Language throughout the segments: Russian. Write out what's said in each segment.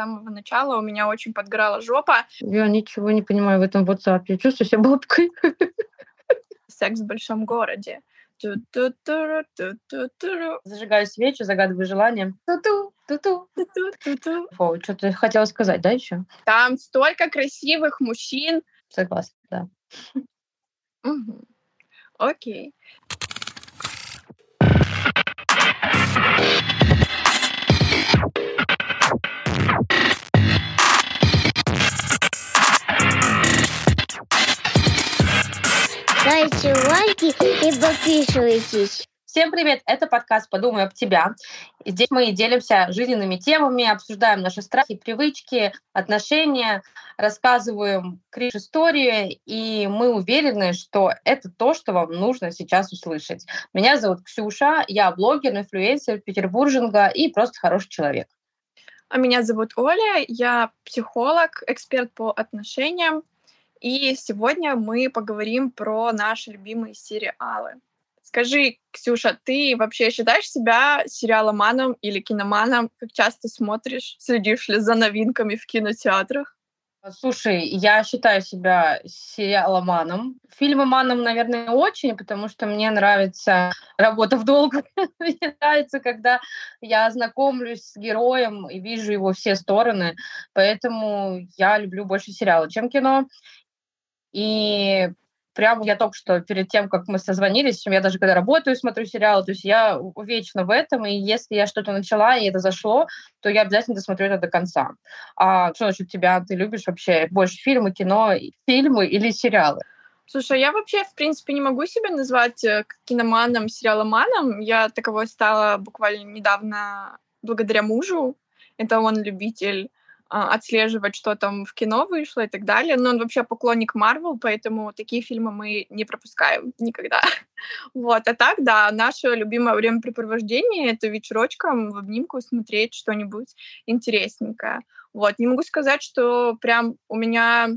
самого начала. У меня очень подгорала жопа. Я ничего не понимаю в этом WhatsApp. Я чувствую себя бабкой. Секс в большом городе. Зажигаю свечу, загадываю желание. Ту-ту, ту-ту. Ту-ту-ту-ту. Фу, что ты хотела сказать, да, еще? Там столько красивых мужчин. Согласна, да. Окей. Ставьте лайки и подписывайтесь. Всем привет! Это подкаст «Подумай об тебя». Здесь мы делимся жизненными темами, обсуждаем наши страхи, привычки, отношения, рассказываем криш-истории, и мы уверены, что это то, что вам нужно сейчас услышать. Меня зовут Ксюша, я блогер, инфлюенсер, петербурженка и просто хороший человек. А меня зовут Оля, я психолог, эксперт по отношениям. И сегодня мы поговорим про наши любимые сериалы. Скажи, Ксюша, ты вообще считаешь себя сериаломаном или киноманом? Как часто смотришь, следишь ли за новинками в кинотеатрах? Слушай, я считаю себя сериаломаном. Фильмоманом, наверное, очень, потому что мне нравится работа в долг. мне нравится, когда я знакомлюсь с героем и вижу его все стороны. Поэтому я люблю больше сериалы, чем кино. И прям я только что перед тем, как мы созвонились, я даже когда работаю, смотрю сериалы, то есть я вечно в этом, и если я что-то начала, и это зашло, то я обязательно досмотрю это до конца. А что насчет тебя? Ты любишь вообще больше фильмы, кино, фильмы или сериалы? Слушай, я вообще, в принципе, не могу себя назвать э, киноманом, сериаломаном. Я таковой стала буквально недавно благодаря мужу. Это он любитель отслеживать, что там в кино вышло и так далее. Но он вообще поклонник Марвел, поэтому такие фильмы мы не пропускаем никогда. вот, а так, да, наше любимое времяпрепровождение — это вечерочком в обнимку смотреть что-нибудь интересненькое. Вот, не могу сказать, что прям у меня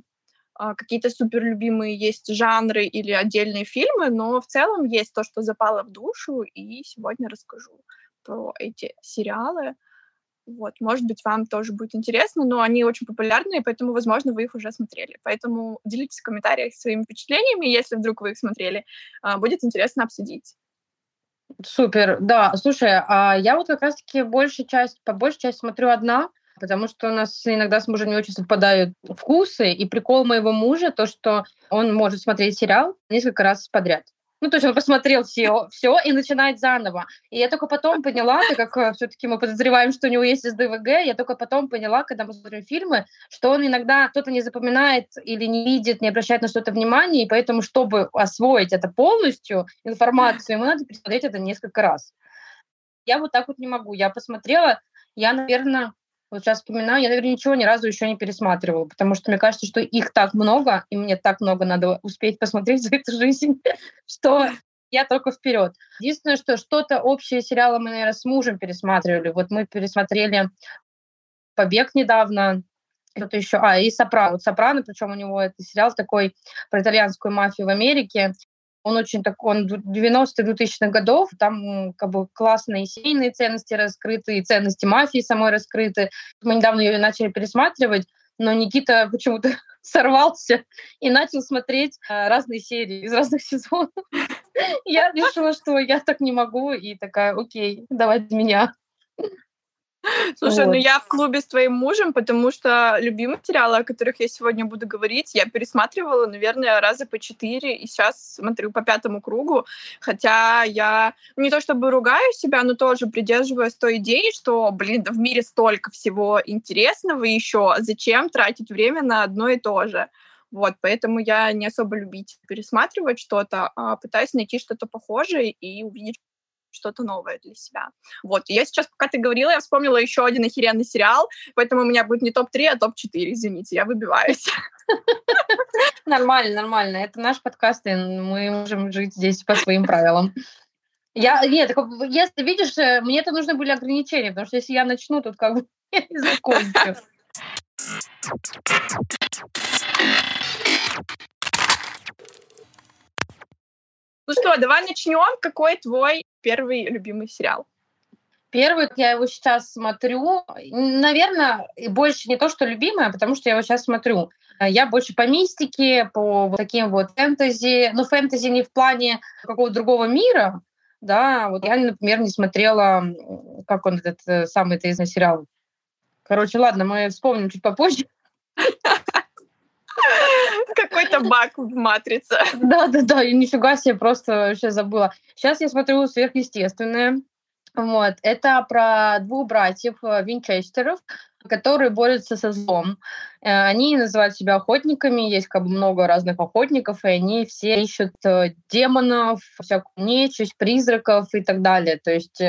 а, какие-то супер любимые есть жанры или отдельные фильмы, но в целом есть то, что запало в душу, и сегодня расскажу про эти сериалы. Вот, может быть, вам тоже будет интересно, но они очень популярны, поэтому, возможно, вы их уже смотрели. Поэтому делитесь в комментариях своими впечатлениями, если вдруг вы их смотрели. А, будет интересно обсудить. Супер, да. Слушай, а я вот как раз-таки большую часть, по большей части смотрю одна, потому что у нас иногда с мужем не очень совпадают вкусы, и прикол моего мужа то, что он может смотреть сериал несколько раз подряд. Ну, то есть он посмотрел все, все и начинает заново. И я только потом поняла, так как э, все-таки мы подозреваем, что у него есть СДВГ, я только потом поняла, когда мы смотрим фильмы, что он иногда что-то не запоминает или не видит, не обращает на что-то внимания, и поэтому, чтобы освоить это полностью, информацию, ему надо пересмотреть это несколько раз. Я вот так вот не могу. Я посмотрела, я, наверное, вот сейчас вспоминаю, я, наверное, ничего ни разу еще не пересматривала, потому что мне кажется, что их так много, и мне так много надо успеть посмотреть за эту жизнь, что я только вперед. Единственное, что что-то общее сериалы мы, наверное, с мужем пересматривали. Вот мы пересмотрели «Побег» недавно, что-то еще, а, и «Сопрано». Вот «Сопрано», причем у него это сериал такой про итальянскую мафию в Америке, он очень так, он 90-2000-х годов, там как бы классные семейные ценности раскрыты, и ценности мафии самой раскрыты. Мы недавно ее начали пересматривать, но Никита почему-то сорвался и начал смотреть а, разные серии из разных сезонов. Я решила, что я так не могу, и такая, окей, давайте меня. Слушай, ну вот. ну я в клубе с твоим мужем, потому что любимые сериалы, о которых я сегодня буду говорить, я пересматривала, наверное, раза по четыре, и сейчас смотрю по пятому кругу, хотя я не то чтобы ругаю себя, но тоже придерживаюсь той идеи, что, блин, в мире столько всего интересного еще, зачем тратить время на одно и то же? Вот, поэтому я не особо любить пересматривать что-то, а пытаюсь найти что-то похожее и увидеть, что-то новое для себя. Вот, я сейчас, пока ты говорила, я вспомнила еще один охеренный сериал, поэтому у меня будет не топ-3, а топ-4, извините, я выбиваюсь. Нормально, нормально. Это наш подкаст, и мы можем жить здесь по своим правилам. Я, нет, если видишь, э, мне это нужны были ограничения, потому что если я начну, тут как бы не закончу. Ну что, давай начнем. Какой твой первый любимый сериал? Первый, я его сейчас смотрю, наверное, больше не то, что любимая, потому что я его сейчас смотрю. Я больше по мистике, по таким вот фэнтези. Ну, фэнтези не в плане какого-то другого мира, да. Вот я, например, не смотрела, как он этот э, самый известный сериал. Короче, ладно, мы вспомним чуть попозже. Какой-то баг в матрице. Да-да-да, и нифига себе, просто вообще забыла. Сейчас я смотрю «Сверхъестественное». Вот. Это про двух братьев э, Винчестеров, которые борются со злом. Э, они называют себя охотниками, есть как бы много разных охотников, и они все ищут э, демонов, всякую нечисть, призраков и так далее. То есть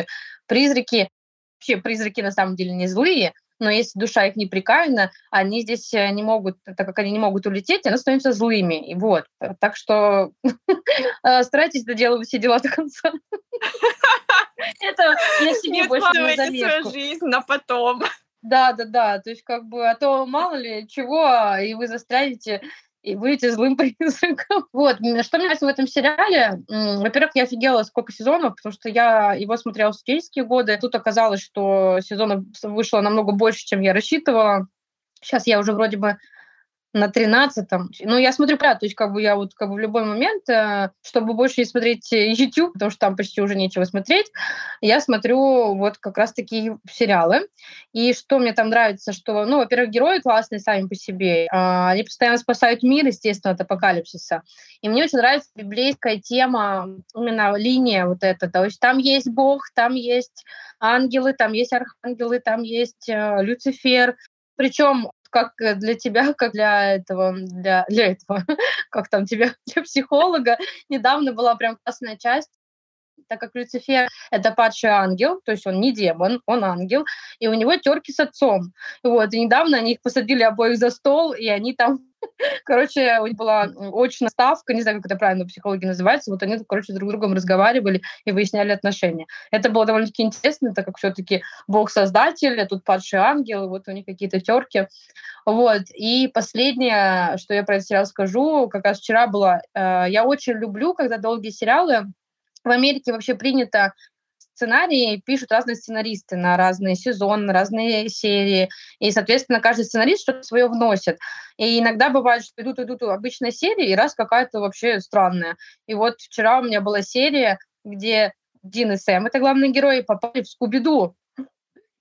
призраки, вообще призраки на самом деле не злые, но если душа их неприкаянна, они здесь э, не могут, так как они не могут улететь, они становятся злыми. И вот. Так что э, старайтесь доделывать все дела до конца. Это я себе больше не свою жизнь на потом. Да, да, да. То есть, как бы, а то мало ли чего, и вы застрянете и будете злым призраком. Вот. Что мне нравится в этом сериале? Во-первых, я офигела, сколько сезонов, потому что я его смотрела в студенческие годы. Тут оказалось, что сезонов вышло намного больше, чем я рассчитывала. Сейчас я уже вроде бы на 13-м. Ну, я смотрю, да, то есть как бы я вот как бы в любой момент, э, чтобы больше не смотреть э, YouTube, потому что там почти уже нечего смотреть, я смотрю вот как раз такие сериалы. И что мне там нравится, что, ну, во-первых, герои классные сами по себе, а, они постоянно спасают мир, естественно, от апокалипсиса. И мне очень нравится библейская тема, именно линия вот эта. То есть там есть Бог, там есть ангелы, там есть архангелы, там есть э, Люцифер, причем как для тебя, как для этого, для, для этого, как там тебя, для психолога, недавно была прям классная часть, так как Люцифер — это падший ангел, то есть он не демон, он ангел, и у него терки с отцом. Вот, и недавно они их посадили обоих за стол, и они там Короче, у них была очная ставка, не знаю, как это правильно в психологии называется, вот они, короче, друг с другом разговаривали и выясняли отношения. Это было довольно-таки интересно, так как все-таки Бог создатель, а тут падший ангел, вот у них какие-то терки. Вот. И последнее, что я про этот сериал скажу, как раз вчера было, э, я очень люблю, когда долгие сериалы, в Америке вообще принято сценарии пишут разные сценаристы на разные сезоны, на разные серии. И, соответственно, каждый сценарист что-то свое вносит. И иногда бывает, что идут, идут обычные серии, и раз какая-то вообще странная. И вот вчера у меня была серия, где Дин и Сэм, это главные герои, попали в Скуби-Ду.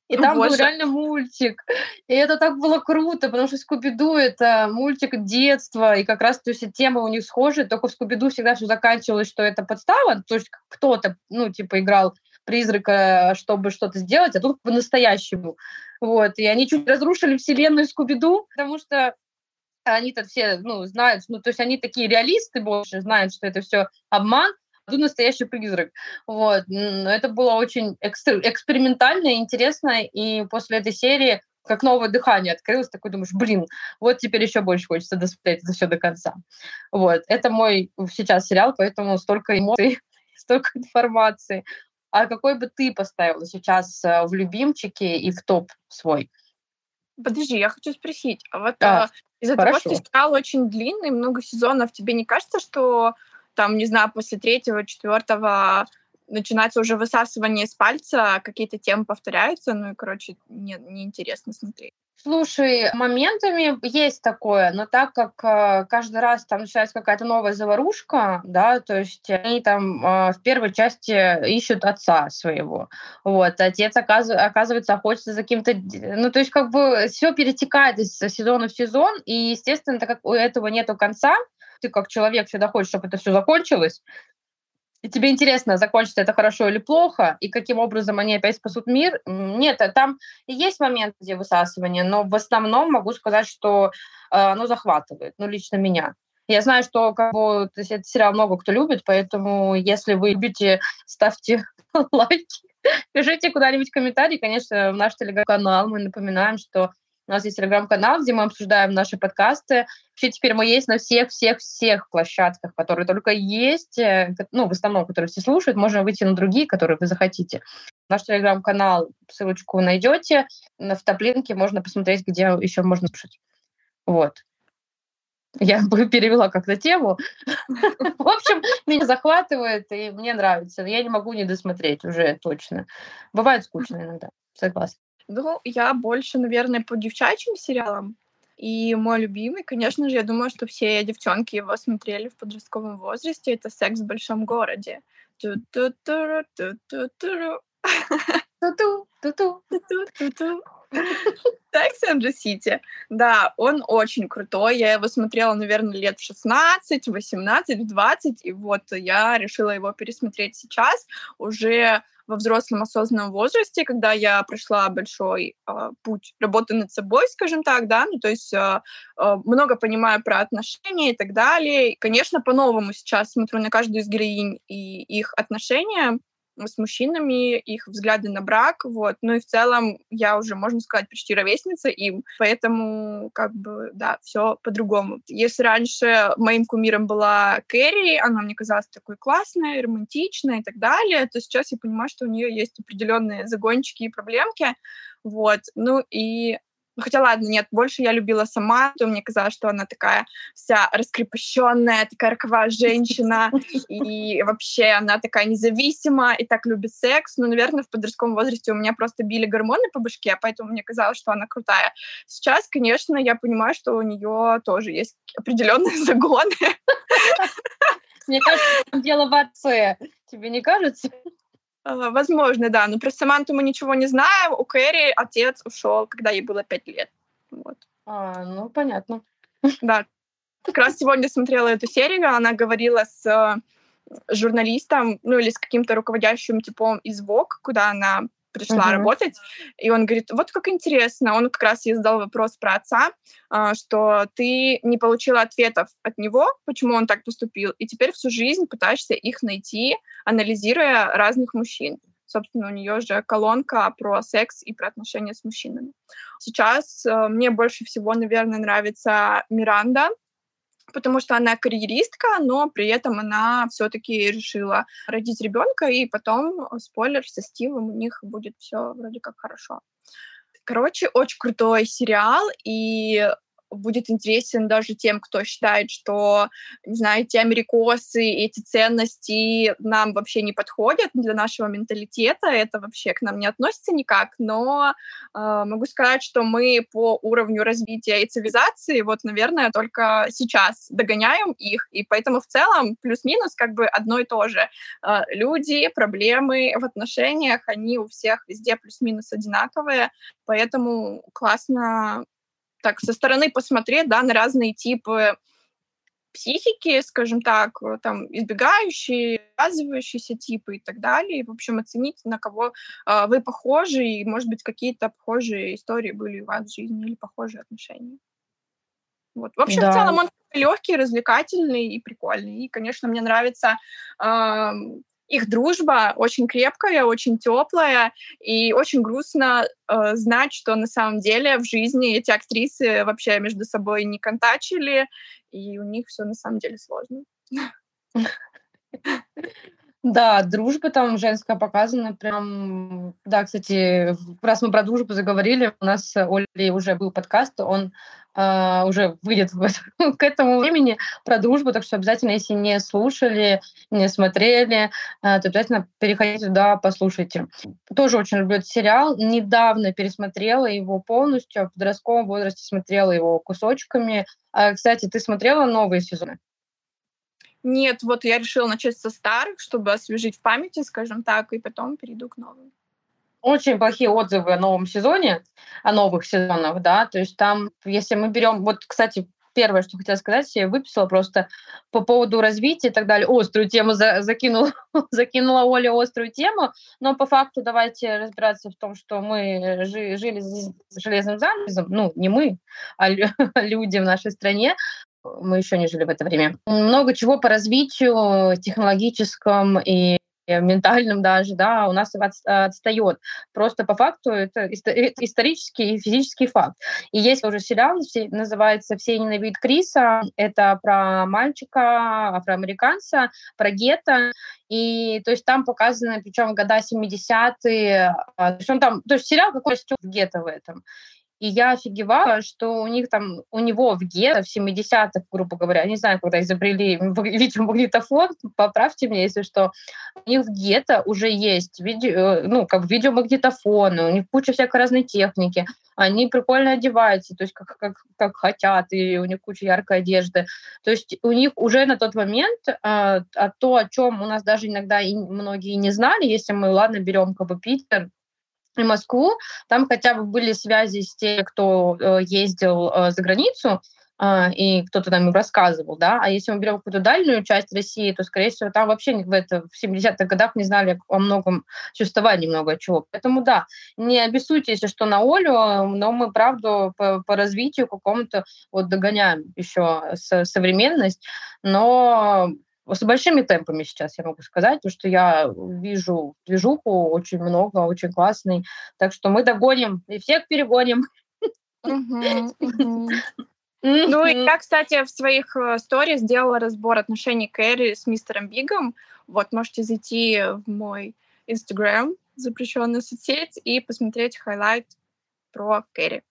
И там Боже. был реально мультик. И это так было круто, потому что Скуби-Ду — это мультик детства, и как раз то есть, тема у них схожая, только в Скуби-Ду всегда все заканчивалось, что это подстава, то есть кто-то, ну, типа, играл призрака, чтобы что-то сделать, а тут по-настоящему. Вот. И они чуть разрушили вселенную Скуби-Ду, потому что они-то все, ну, знают, ну, то есть они такие реалисты больше, знают, что это все обман, а тут настоящий призрак. Вот. Это было очень экстр- экспериментально и интересно, и после этой серии как новое дыхание открылось, такой думаешь, блин, вот теперь еще больше хочется досмотреть это все до конца. Вот, это мой сейчас сериал, поэтому столько эмоций, столько информации. А какой бы ты поставила сейчас э, в любимчике и в топ свой? Подожди, я хочу спросить, а вот а, из-за того, что сериал очень длинный, много сезонов, тебе не кажется, что там, не знаю, после третьего, четвертого начинается уже высасывание с пальца, какие-то темы повторяются, ну и, короче, не, неинтересно смотреть. Слушай, моментами есть такое, но так как э, каждый раз там начинается какая-то новая заварушка, да, то есть они там э, в первой части ищут отца своего, вот, отец оказ- оказывается охотится за каким-то, ну, то есть как бы все перетекает из сезона в сезон, и, естественно, так как у этого нету конца, ты как человек всегда хочешь, чтобы это все закончилось, и тебе интересно, закончится это хорошо или плохо, и каким образом они опять спасут мир. Нет, а там есть момент, где высасывание, но в основном могу сказать, что э, оно захватывает, ну, лично меня. Я знаю, что как бы, то есть, этот сериал много кто любит, поэтому если вы любите, ставьте лайки, пишите куда-нибудь комментарии, конечно, в наш телеграм-канал. Мы напоминаем, что у нас есть телеграм-канал, где мы обсуждаем наши подкасты. Вообще теперь мы есть на всех-всех-всех площадках, которые только есть, э, ну, в основном, которые все слушают. Можно выйти на другие, которые вы захотите. Наш телеграм-канал, ссылочку найдете. В топлинке можно посмотреть, где еще можно слушать. Вот. Я бы перевела как-то тему. В общем, меня захватывает, и мне нравится. Я не могу не досмотреть уже точно. Бывает скучно иногда, согласна. Ну, я больше, наверное, по девчачьим сериалам. И мой любимый, конечно же, я думаю, что все девчонки его смотрели в подростковом возрасте. Это «Секс в большом городе». Секс and the City. Да, он очень крутой. Я его смотрела, наверное, лет в 16, 18, 20. И вот я решила его пересмотреть сейчас, уже во взрослом осознанном возрасте, когда я прошла большой э, путь работы над собой, скажем так, да, ну, то есть э, э, много понимаю про отношения и так далее. И, конечно, по-новому сейчас смотрю на каждую из героинь и их отношения, с мужчинами, их взгляды на брак, вот. Ну и в целом я уже, можно сказать, почти ровесница им, поэтому как бы, да, все по-другому. Если раньше моим кумиром была Кэрри, она мне казалась такой классной, романтичной и так далее, то сейчас я понимаю, что у нее есть определенные загончики и проблемки, вот. Ну и ну, хотя ладно, нет, больше я любила сама, то мне казалось, что она такая вся раскрепощенная, такая роковая женщина, и вообще она такая независима и так любит секс. Ну, наверное, в подростковом возрасте у меня просто били гормоны по башке, поэтому мне казалось, что она крутая. Сейчас, конечно, я понимаю, что у нее тоже есть определенные загоны. Мне кажется, дело в отце. Тебе не кажется? А, возможно, да. Но про Саманту мы ничего не знаем. У Кэрри отец ушел, когда ей было пять лет. Вот. А, ну, понятно. Да. Как раз сегодня смотрела эту серию, она говорила с э, журналистом, ну или с каким-то руководящим типом из Vogue, куда она пришла uh-huh. работать, и он говорит, вот как интересно, он как раз ей задал вопрос про отца, а, что ты не получила ответов от него, почему он так поступил, и теперь всю жизнь пытаешься их найти, анализируя разных мужчин. Собственно, у нее же колонка про секс и про отношения с мужчинами. Сейчас э, мне больше всего, наверное, нравится Миранда, потому что она карьеристка, но при этом она все-таки решила родить ребенка, и потом, э, спойлер, со Стивом у них будет все вроде как хорошо. Короче, очень крутой сериал, и будет интересен даже тем, кто считает, что, не знаю, эти америкосы, эти ценности нам вообще не подходят для нашего менталитета, это вообще к нам не относится никак, но э, могу сказать, что мы по уровню развития и цивилизации, вот, наверное, только сейчас догоняем их, и поэтому в целом плюс-минус как бы одно и то же. Э, люди, проблемы в отношениях, они у всех везде плюс-минус одинаковые, поэтому классно так со стороны посмотреть, да, на разные типы психики, скажем так, э, там, избегающие, связывающиеся типы и так далее. И, в общем, оценить, на кого э, вы похожи, и, может быть, какие-то похожие истории были у вас в жизни или похожие отношения. Вот. В общем, да. в целом он легкий, развлекательный и прикольный. И, конечно, мне нравится э, их дружба очень крепкая, очень теплая, и очень грустно э, знать, что на самом деле в жизни эти актрисы вообще между собой не контачили, и у них все на самом деле сложно. Да, дружба там женская показана прям... Да, кстати, раз мы про дружбу заговорили, у нас с Олей уже был подкаст, он Uh, уже выйдет к этому времени про дружбу, так что обязательно, если не слушали, не смотрели, uh, то обязательно переходите туда, послушайте. Тоже очень люблю этот сериал. Недавно пересмотрела его полностью, в подростковом возрасте смотрела его кусочками. Uh, кстати, ты смотрела новые сезоны? Нет, вот я решила начать со старых, чтобы освежить в памяти, скажем так, и потом перейду к новым. Очень плохие отзывы о новом сезоне, о новых сезонах, да, то есть там, если мы берем, вот, кстати, первое, что хотела сказать, я выписала просто по поводу развития и так далее. Острую тему за, закинула, закинула Оля острую тему, но по факту давайте разбираться в том, что мы жи, жили с железным занавесом, ну, не мы, а люди в нашей стране, мы еще не жили в это время. Много чего по развитию технологическом и ментальным даже, да, у нас отстает. Просто по факту это исторический и физический факт. И есть уже сериал, называется «Все ненавидят Криса». Это про мальчика, афроамериканца, про гетто. И то есть там показаны, причем года 70-е. А, то есть он там, то есть сериал какой-то в гетто в этом. И я офигевала, что у них там, у него в гетто в 70-х, грубо говоря, не знаю, когда изобрели видеомагнитофон, поправьте меня, если что, у них в гетто уже есть видео, э, ну, как видеомагнитофоны, у них куча всякой разной техники, они прикольно одеваются, то есть как, как, как хотят, и у них куча яркой одежды. То есть у них уже на тот момент а, а то, о чем у нас даже иногда и многие не знали, если мы, ладно, берем как бы Питер, Москву, там хотя бы были связи с теми, кто э, ездил э, за границу, э, и кто-то нам им рассказывал, да, а если мы берем какую-то дальнюю часть России, то, скорее всего, там вообще в, это, в 70-х годах не знали о многом, существовании много чего. Поэтому, да, не обессудьте, что, на Олю, но мы, правда, по, по развитию какому-то вот догоняем еще современность, но с большими темпами сейчас, я могу сказать, потому что я вижу движуху очень много, очень классный. Так что мы догоним и всех перегоним. Ну и я, кстати, в своих э, сторис сделала разбор отношений Кэрри с мистером Бигом. Вот, можете зайти в мой Инстаграм, запрещенную соцсеть, и посмотреть highlight про Кэрри.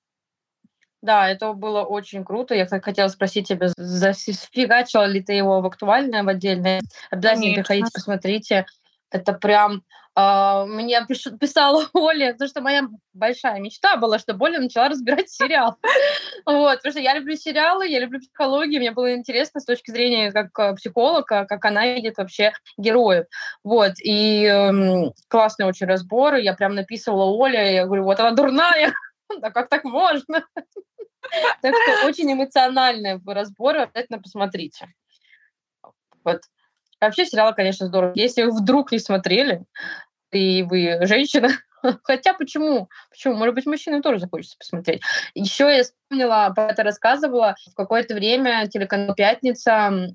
Да, это было очень круто. Я хотела спросить тебя, зафигачила ли ты его в актуальное, в отдельное? Обязательно Конечно. приходите, посмотрите. Это прям Uh, мне писала Оля, потому что моя большая мечта была, чтобы Оля начала разбирать сериал. вот, потому что я люблю сериалы, я люблю психологию, мне было интересно с точки зрения как э, психолога, как она видит вообще героев. Вот, и эм, классный очень разбор, я прям написывала Оле, я говорю, вот она дурная, да как так можно? Так что очень эмоциональные разборы, обязательно посмотрите. Вот. Вообще сериал, конечно, здорово. Если вы вдруг не смотрели, и вы женщина, хотя почему? Почему? Может быть, мужчинам тоже захочется посмотреть. Еще я вспомнила, про это рассказывала, в какое-то время телеканал «Пятница»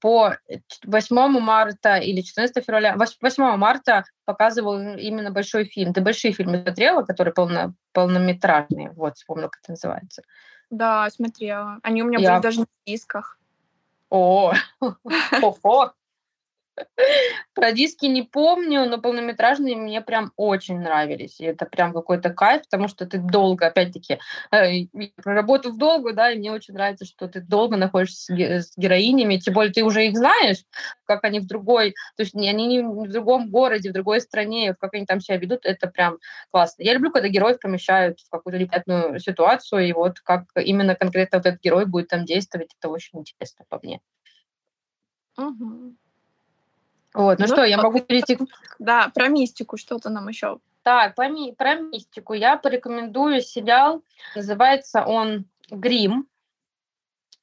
по 8 марта или 14 февраля, 8 марта показывал именно большой фильм. Ты большие фильмы смотрела, которые полно, полнометражные? Вот, вспомнила, как это называется. Да, смотрела. Они у меня Я... были даже на дисках. О, ого. Про диски не помню, но полнометражные мне прям очень нравились. И это прям какой-то кайф, потому что ты долго, опять-таки, э, проработав долго, да, и мне очень нравится, что ты долго находишься с героинями, тем более ты уже их знаешь, как они в другой, то есть они не в другом городе, в другой стране, как они там себя ведут, это прям классно. Я люблю, когда героев помещают в какую-то непонятную ситуацию, и вот как именно конкретно вот этот герой будет там действовать, это очень интересно по мне. Угу. Вот, ну, ну что, я могу перейти... Да, про мистику что-то нам еще. Так, про, ми- про мистику я порекомендую сериал. Называется он «Грим».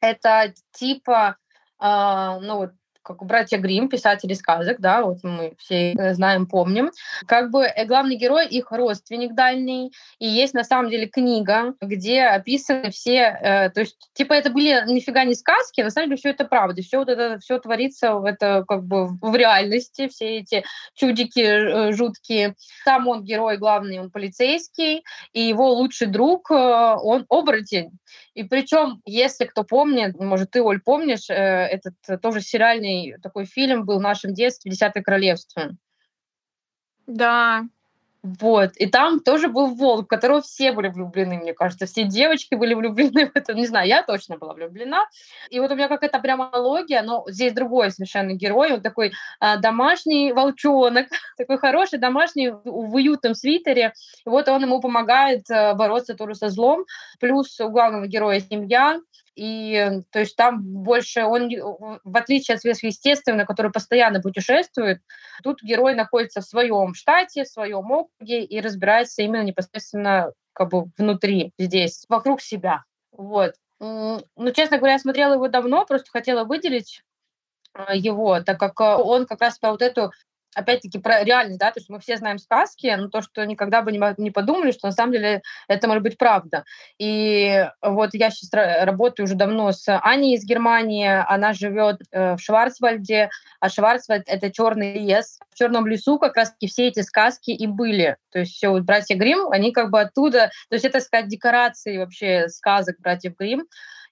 Это типа, э, ну вот, как братья Грим, писатели сказок, да, вот мы все э, знаем, помним. Как бы э, главный герой их родственник дальний, и есть на самом деле книга, где описаны все, э, то есть типа это были нифига не сказки, на самом деле все это правда, все вот это все творится в это как бы в реальности, все эти чудики э, жуткие. Там он герой главный, он полицейский, и его лучший друг, э, он оборотень. И причем, если кто помнит, может ты, Оль, помнишь, э, этот тоже сериальный такой фильм был в нашем детстве «Десятое королевство». Да, вот. И там тоже был волк, в которого все были влюблены, мне кажется. Все девочки были влюблены в это. Не знаю, я точно была влюблена. И вот у меня какая-то прям аналогия, но здесь другой совершенно герой. Он такой а, домашний волчонок, такой хороший домашний в уютном свитере. И вот он ему помогает а, бороться тоже со злом. Плюс у главного героя семья. И то есть там больше он, в отличие от сверхъестественного, который постоянно путешествует, тут герой находится в своем штате, в своем округе и разбирается именно непосредственно как бы внутри, здесь, вокруг себя. Вот. Ну, честно говоря, я смотрела его давно, просто хотела выделить а, его, так как а, он как раз по вот эту опять-таки, про реальность, да, то есть мы все знаем сказки, но то, что никогда бы не, подумали, что на самом деле это может быть правда. И вот я сейчас работаю уже давно с Аней из Германии, она живет э, в Шварцвальде, а Шварцвальд — это черный лес. В черном лесу как раз-таки все эти сказки и были. То есть все, вот братья Грим, они как бы оттуда, то есть это, сказать, декорации вообще сказок братьев Грим.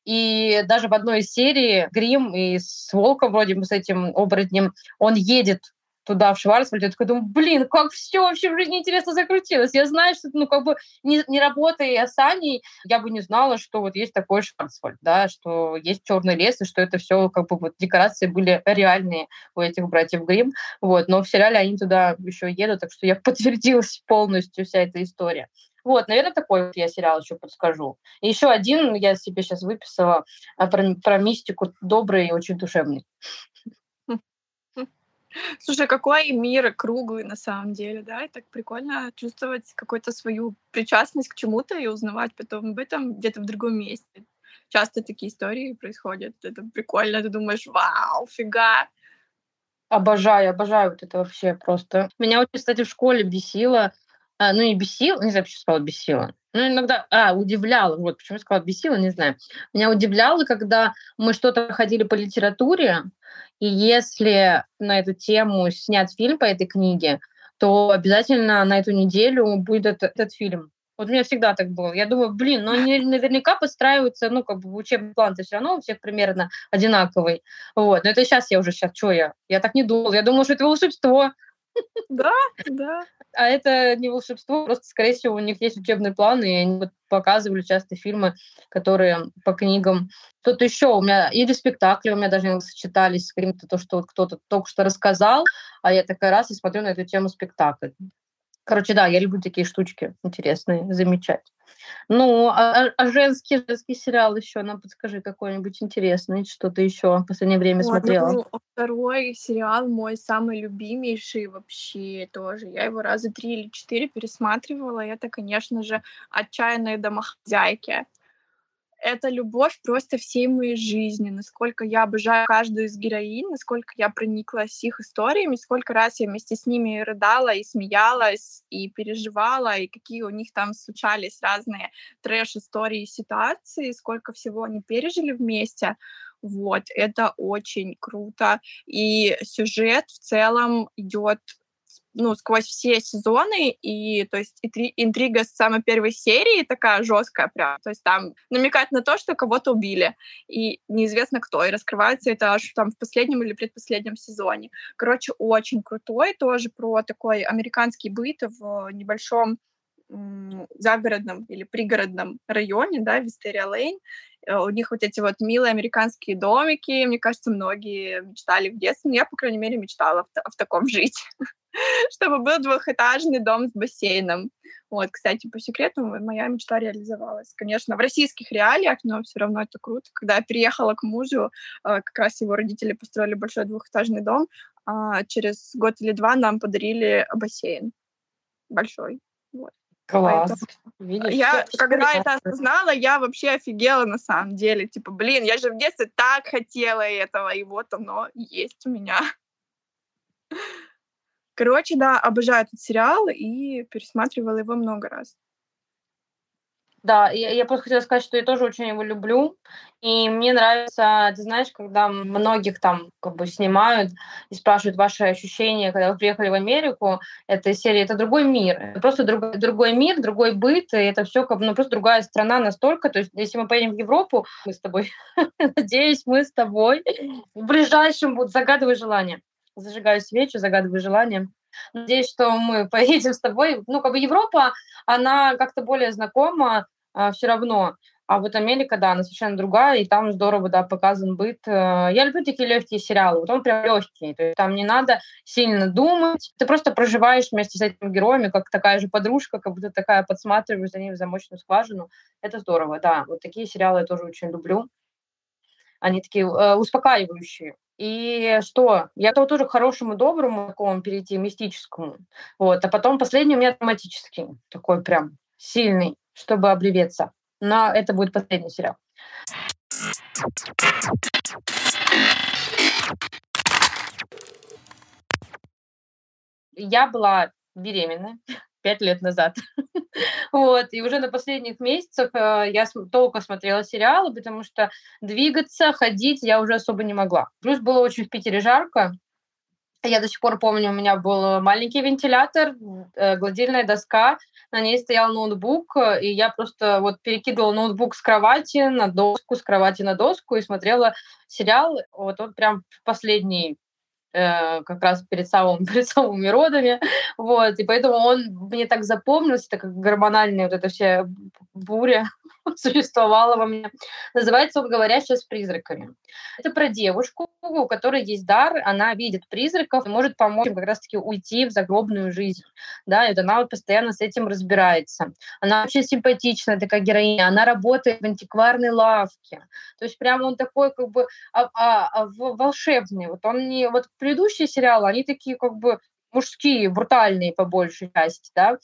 И даже в одной из серий Грим и с Волком, вроде бы с этим оборотнем, он едет туда, в Шварцвальд, я такая думаю, блин, как все вообще в жизни интересно закрутилось. Я знаю, что, ну, как бы, не, не работая с Аней, я бы не знала, что вот есть такой Шварцвальд, да, что есть черный лес, и что это все, как бы, вот декорации были реальные у этих братьев Грим, вот, но в сериале они туда еще едут, так что я подтвердилась полностью вся эта история. Вот, наверное, такой вот я сериал еще подскажу. И еще один я себе сейчас выписала а, про, про мистику добрый и очень душевный. Слушай, какой мир круглый на самом деле, да? И так прикольно чувствовать какую-то свою причастность к чему-то и узнавать потом об этом где-то в другом месте. Часто такие истории происходят. Это прикольно. Ты думаешь, вау, фига. Обожаю, обожаю вот это вообще просто. Меня очень, кстати, в школе бесило, а, ну, не бесило, не знаю, почему сказала бесило. Ну, иногда, а, удивляло, вот почему я сказала бесило, не знаю. Меня удивляло, когда мы что-то ходили по литературе, и если на эту тему снят фильм по этой книге, то обязательно на эту неделю будет этот, этот фильм. Вот у меня всегда так было. Я думаю, блин, ну они наверняка подстраиваются, ну, как бы учебный план-то все равно у всех примерно одинаковый. Вот. Но это сейчас я уже, сейчас что я? Я так не думала. Я думала, что это волшебство. Да, да. А это не волшебство, просто, скорее всего, у них есть учебный план, и они вот показывали часто фильмы, которые по книгам. Что-то еще у меня, или спектакли у меня даже сочетались с каким-то то, что кто-то только что рассказал, а я такая раз и смотрю на эту тему спектакль. Короче, да, я люблю такие штучки интересные замечать. Ну, а, а, а женский, женский сериал еще нам подскажи какой-нибудь интересный, что ты еще в последнее время вот, смотрела? Ну, второй сериал мой самый любимейший вообще тоже. Я его раза три или четыре пересматривала. Это, конечно же, «Отчаянные домохозяйки» это любовь просто всей моей жизни, насколько я обожаю каждую из героинь, насколько я прониклась их историями, сколько раз я вместе с ними рыдала и смеялась, и переживала, и какие у них там случались разные трэш-истории ситуации, сколько всего они пережили вместе. Вот, это очень круто. И сюжет в целом идет ну, сквозь все сезоны, и, то есть, интрига с самой первой серии такая жесткая прям, то есть там намекает на то, что кого-то убили, и неизвестно кто, и раскрывается это аж там в последнем или предпоследнем сезоне. Короче, очень крутой, тоже про такой американский быт в небольшом загородном или пригородном районе, да, Вистерия Лейн. Э, у них вот эти вот милые американские домики, мне кажется, многие мечтали в детстве, я, по крайней мере, мечтала в, в таком жить. чтобы был двухэтажный дом с бассейном. Вот, кстати, по секрету моя мечта реализовалась. Конечно, в российских реалиях, но все равно это круто. Когда я переехала к мужу, э, как раз его родители построили большой двухэтажный дом, а через год или два нам подарили бассейн большой. Вот. Класс. Видишь, я, когда это осознала, я вообще офигела на самом деле. Типа, блин, я же в детстве так хотела этого, и вот оно есть у меня. Короче, да, обожаю этот сериал и пересматривала его много раз. Да, я, я просто хотела сказать, что я тоже очень его люблю. И мне нравится, ты знаешь, когда многих там как бы снимают и спрашивают ваши ощущения, когда вы приехали в Америку, этой серии, это другой мир. Просто друг, другой мир, другой быт, и это все как ну, просто другая страна настолько. То есть, если мы поедем в Европу, мы с тобой, надеюсь, мы с тобой в ближайшем будут загадывать желание зажигаю свечу, загадываю желание. Надеюсь, что мы поедем с тобой. Ну, как бы Европа, она как-то более знакома а, все равно. А вот Америка, да, она совершенно другая, и там здорово, да, показан быт. Э, я люблю такие легкие сериалы, вот он прям легкий, то есть там не надо сильно думать, ты просто проживаешь вместе с этими героями, как такая же подружка, как будто такая подсматриваешь за ними в замочную скважину. Это здорово, да, вот такие сериалы я тоже очень люблю. Они такие э, успокаивающие. И что? Я готова тоже к хорошему, доброму такому перейти, мистическому. Вот. А потом последний у меня драматический, такой прям сильный, чтобы обреветься. Но это будет последний сериал. Я была беременна пять лет назад. вот, и уже на последних месяцах э, я только смотрела сериалы, потому что двигаться, ходить я уже особо не могла. Плюс было очень в Питере жарко, я до сих пор помню, у меня был маленький вентилятор, э, гладильная доска, на ней стоял ноутбук, и я просто вот перекидывала ноутбук с кровати на доску, с кровати на доску и смотрела сериал. Вот он прям в последний э, как раз перед, самым, перед самыми родами, вот, и поэтому он мне так запомнился, так как гормональная вот эта вся буря существовала во мне. Называется он «Говорящая с призраками». Это про девушку, у которой есть дар, она видит призраков и может помочь им как раз-таки уйти в загробную жизнь. Да, и вот она вот постоянно с этим разбирается. Она очень симпатичная такая героиня, она работает в антикварной лавке. То есть прямо он такой как бы а, а, а, волшебный. Вот он не... Вот предыдущие сериалы, они такие как бы мужские, брутальные по большей части, да,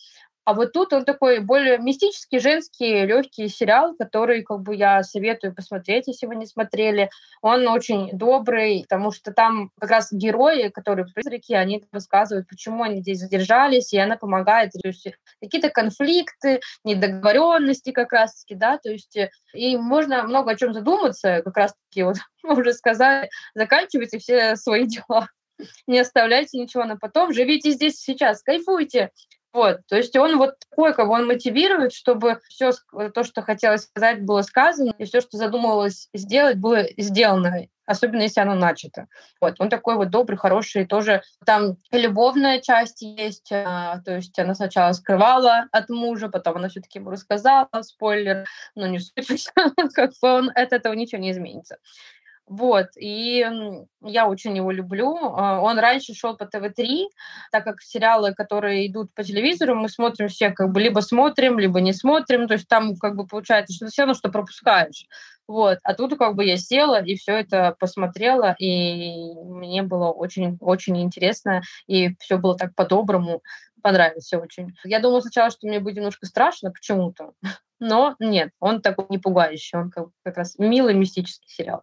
а вот тут он такой более мистический, женский, легкий сериал, который как бы я советую посмотреть, если вы не смотрели. Он очень добрый, потому что там как раз герои, которые призраки, они рассказывают, почему они здесь задержались, и она помогает решить какие-то конфликты, недоговоренности как раз-таки, да, то есть э, и можно много о чем задуматься, как раз-таки вот уже сказали, заканчивайте все свои дела не оставляйте ничего на потом, живите здесь сейчас, кайфуйте, вот, то есть он вот такой, кого он мотивирует, чтобы все то, что хотелось сказать, было сказано, и все, что задумывалось сделать, было сделано особенно если оно начато. Вот, он такой вот добрый, хороший, тоже там любовная часть есть, а, то есть она сначала скрывала от мужа, потом она все-таки ему рассказала, спойлер, но не суть, как бы он, от этого ничего не изменится. Вот, и я очень его люблю. А, он раньше шел по ТВ-3, так как сериалы, которые идут по телевизору, мы смотрим все как бы либо смотрим, либо не смотрим, то есть там как бы получается, что все равно, что пропускаешь. Вот, а тут как бы я села и все это посмотрела, и мне было очень-очень интересно, и все было так по-доброму, понравилось все очень. Я думала сначала, что мне будет немножко страшно почему-то, но нет, он такой не пугающий, он как, как раз милый мистический сериал.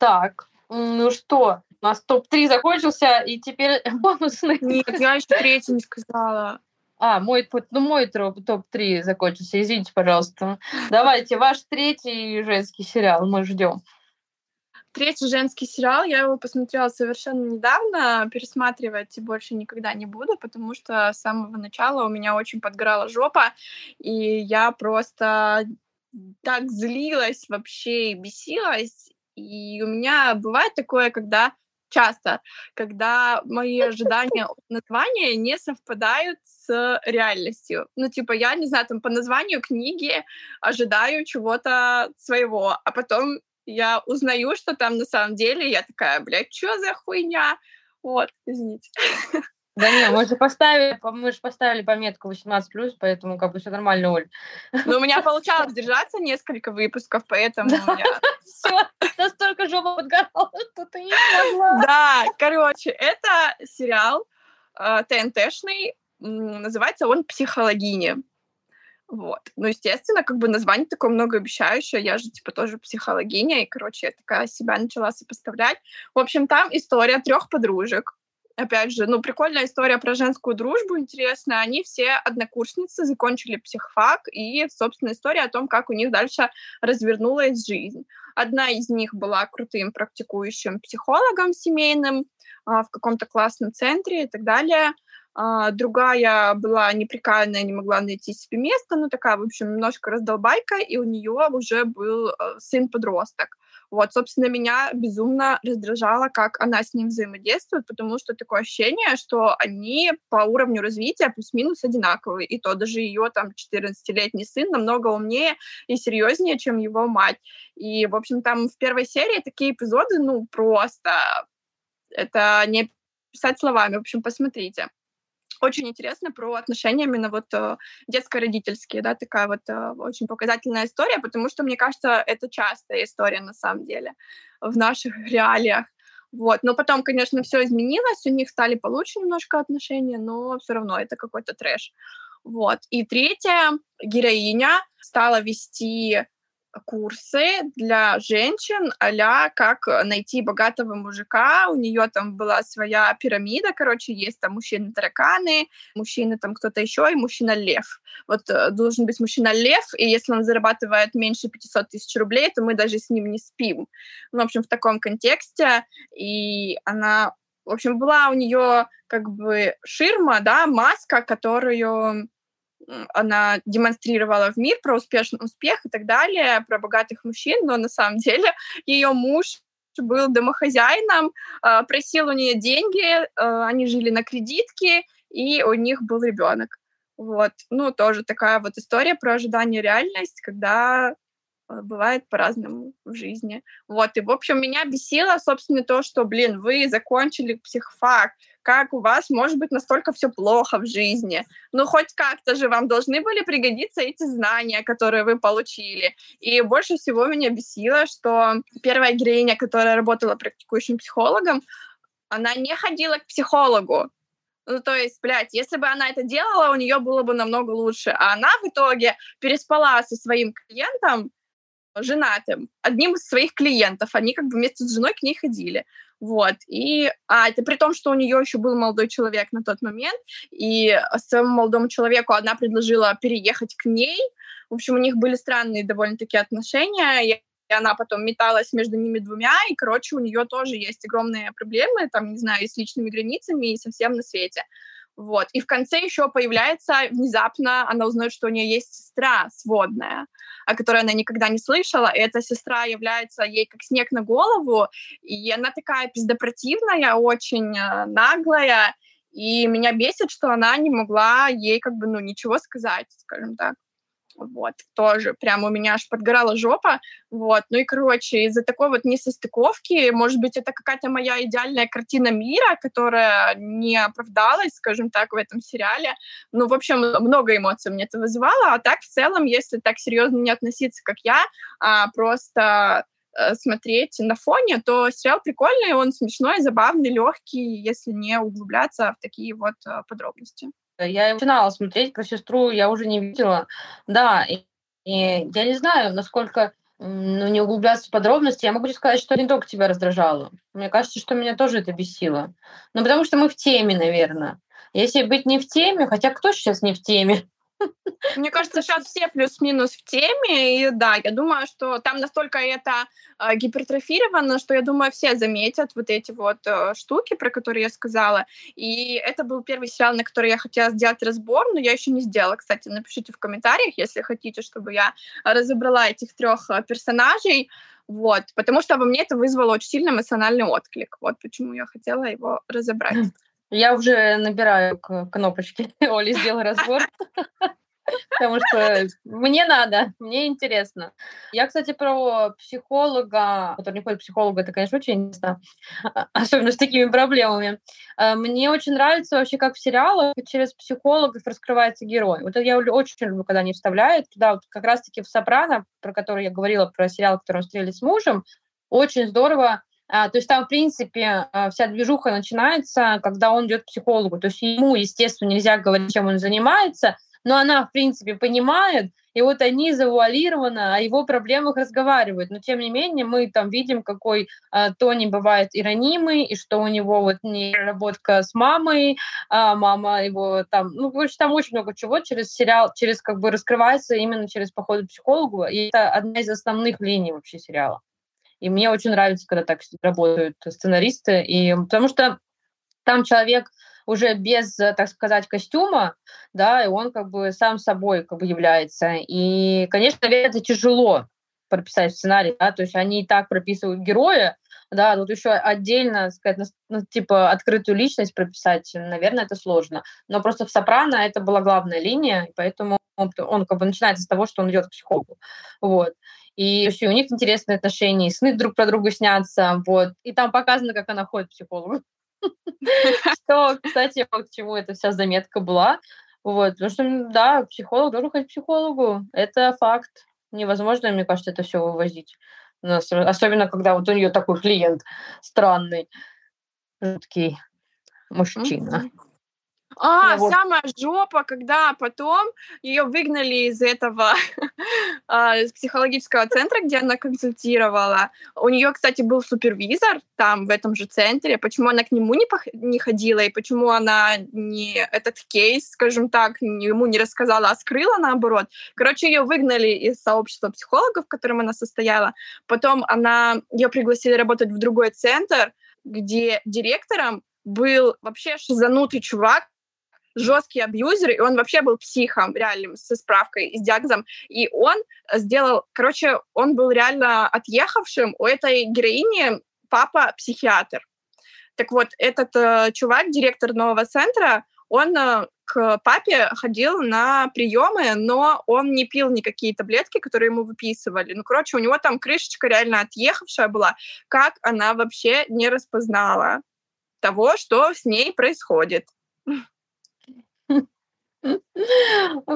Так, ну что, у нас топ-3 закончился, и теперь бонусный. Нет, я еще третий не сказала. А, мой, ну, мой топ-3 закончился, извините, пожалуйста. Давайте, ваш третий женский сериал, мы ждем. Третий женский сериал, я его посмотрела совершенно недавно, пересматривать больше никогда не буду, потому что с самого начала у меня очень подгорала жопа, и я просто так злилась вообще и бесилась, и у меня бывает такое, когда часто, когда мои ожидания названия не совпадают с реальностью. Ну, типа, я, не знаю, там по названию книги ожидаю чего-то своего, а потом я узнаю, что там на самом деле, я такая, блядь, что за хуйня? Вот, извините. Да не, мы же поставили, мы же поставили пометку 18+, поэтому как бы все нормально, Оль. Ну, у меня получалось держаться несколько выпусков, поэтому я... Все, настолько жопа подгорала, что ты не смогла. Да, короче, это сериал э, ТНТшный, называется он «Психологиня». Вот. Ну, естественно, как бы название такое многообещающее. Я же, типа, тоже психологиня, и, короче, я такая себя начала сопоставлять. В общем, там история трех подружек опять же, ну, прикольная история про женскую дружбу, интересная. Они все однокурсницы, закончили психфак, и, собственно, история о том, как у них дальше развернулась жизнь. Одна из них была крутым практикующим психологом семейным а, в каком-то классном центре и так далее. А, другая была неприкаянная, не могла найти себе место, ну, такая, в общем, немножко раздолбайка, и у нее уже был э, сын-подросток. Вот, собственно, меня безумно раздражало, как она с ним взаимодействует, потому что такое ощущение, что они по уровню развития плюс-минус одинаковые. И то даже ее там 14-летний сын намного умнее и серьезнее, чем его мать. И, в общем, там в первой серии такие эпизоды, ну, просто это не писать словами. В общем, посмотрите очень интересно про отношения именно вот э, детско-родительские, да, такая вот э, очень показательная история, потому что, мне кажется, это частая история на самом деле в наших реалиях. Вот. Но потом, конечно, все изменилось, у них стали получше немножко отношения, но все равно это какой-то трэш. Вот. И третья героиня стала вести курсы для женщин, а как найти богатого мужика. У нее там была своя пирамида, короче, есть там мужчины-тараканы, мужчины там кто-то еще и мужчина-лев. Вот э, должен быть мужчина-лев, и если он зарабатывает меньше 500 тысяч рублей, то мы даже с ним не спим. Ну, в общем, в таком контексте. И она, в общем, была у нее как бы ширма, да, маска, которую она демонстрировала в мир про успешный успех и так далее, про богатых мужчин, но на самом деле ее муж был домохозяином, э, просил у нее деньги, э, они жили на кредитке, и у них был ребенок. Вот, ну, тоже такая вот история про ожидание реальность, когда Э, бывает по-разному в жизни. Вот, и, в общем, меня бесило, собственно, то, что, блин, вы закончили психфак, как у вас может быть настолько все плохо в жизни? Ну, хоть как-то же вам должны были пригодиться эти знания, которые вы получили. И больше всего меня бесило, что первая героиня, которая работала практикующим психологом, она не ходила к психологу. Ну, то есть, блядь, если бы она это делала, у нее было бы намного лучше. А она в итоге переспала со своим клиентом, женатым, одним из своих клиентов. Они как бы вместе с женой к ней ходили. Вот. И а, это при том, что у нее еще был молодой человек на тот момент, и своему молодому человеку она предложила переехать к ней. В общем, у них были странные довольно-таки отношения, и она потом металась между ними двумя, и, короче, у нее тоже есть огромные проблемы, там, не знаю, и с личными границами, и совсем на свете. Вот. И в конце еще появляется внезапно, она узнает, что у нее есть сестра сводная, о которой она никогда не слышала. И эта сестра является ей как снег на голову. И она такая пиздопротивная, очень э, наглая. И меня бесит, что она не могла ей как бы, ну, ничего сказать, скажем так вот, тоже прямо у меня аж подгорала жопа, вот, ну и, короче, из-за такой вот несостыковки, может быть, это какая-то моя идеальная картина мира, которая не оправдалась, скажем так, в этом сериале, ну, в общем, много эмоций мне это вызывало, а так, в целом, если так серьезно не относиться, как я, а просто э, смотреть на фоне, то сериал прикольный, он смешной, забавный, легкий, если не углубляться в такие вот э, подробности. Я начинала смотреть про сестру, я уже не видела. Да, и, и я не знаю, насколько ну, не углубляться в подробности, я могу тебе сказать, что не только тебя раздражало. Мне кажется, что меня тоже это бесило. Ну, потому что мы в теме, наверное. Если быть не в теме, хотя кто сейчас не в теме? Мне кажется, сейчас все плюс-минус в теме, и да, я думаю, что там настолько это э, гипертрофировано, что я думаю, все заметят вот эти вот э, штуки, про которые я сказала. И это был первый сериал, на который я хотела сделать разбор, но я еще не сделала. Кстати, напишите в комментариях, если хотите, чтобы я разобрала этих трех э, персонажей. Вот, потому что во мне это вызвало очень сильный эмоциональный отклик. Вот почему я хотела его разобрать. Я уже набираю к кнопочке. Оли, сделай разбор. Потому что мне надо, мне интересно. Я, кстати, про психолога, который не ходит к психологу, это, конечно, очень интересно, особенно с такими проблемами. Э, мне очень нравится вообще, как в сериалах через психологов раскрывается герой. Вот это я очень люблю, когда они вставляют туда, вот как раз-таки в «Сопрано», про который я говорила, про сериал, который он встретили с мужем, очень здорово а, то есть там, в принципе, а, вся движуха начинается, когда он идет к психологу. То есть ему, естественно, нельзя говорить, чем он занимается, но она, в принципе, понимает, и вот они завуалированно о его проблемах разговаривают. Но, тем не менее, мы там видим, какой э, Тони бывает и ранимый, и что у него вот неработка с мамой, а мама его там... Ну, короче, там очень много чего через сериал, через как бы раскрывается именно через походы к психологу, и это одна из основных линий вообще сериала. И мне очень нравится, когда так работают сценаристы, и потому что там человек уже без, так сказать, костюма, да, и он как бы сам собой как бы является. И, конечно, это тяжело прописать сценарий, да, то есть они и так прописывают героя, да, тут еще отдельно, сказать, ну, типа открытую личность прописать, наверное, это сложно. Но просто в «Сопрано» это была главная линия, поэтому он, он как бы начинается с того, что он идет к психологу. Вот. И вообще у них интересные отношения, и сны друг про друга снятся, вот. И там показано, как она ходит к психологу. Что, кстати, к чему эта вся заметка была. Вот, потому что, да, психолог должен ходить к психологу. Это факт. Невозможно, мне кажется, это все вывозить. Особенно, когда вот у нее такой клиент странный, жуткий мужчина. А, вот. самая жопа, когда потом ее выгнали из этого а, из психологического центра, где она консультировала. У нее, кстати, был супервизор там, в этом же центре. Почему она к нему не, не ходила, и почему она не этот кейс, скажем так, ему не рассказала, а скрыла наоборот. Короче, ее выгнали из сообщества психологов, в котором она состояла. Потом она ее пригласили работать в другой центр, где директором был вообще шизанутый чувак, жесткий абьюзер, и он вообще был психом реальным, со справкой и с диагнозом. И он сделал, короче, он был реально отъехавшим. У этой героини папа психиатр. Так вот, этот э, чувак, директор нового центра, он э, к папе ходил на приемы, но он не пил никакие таблетки, которые ему выписывали. Ну, короче, у него там крышечка реально отъехавшая была. Как она вообще не распознала того, что с ней происходит? Ну,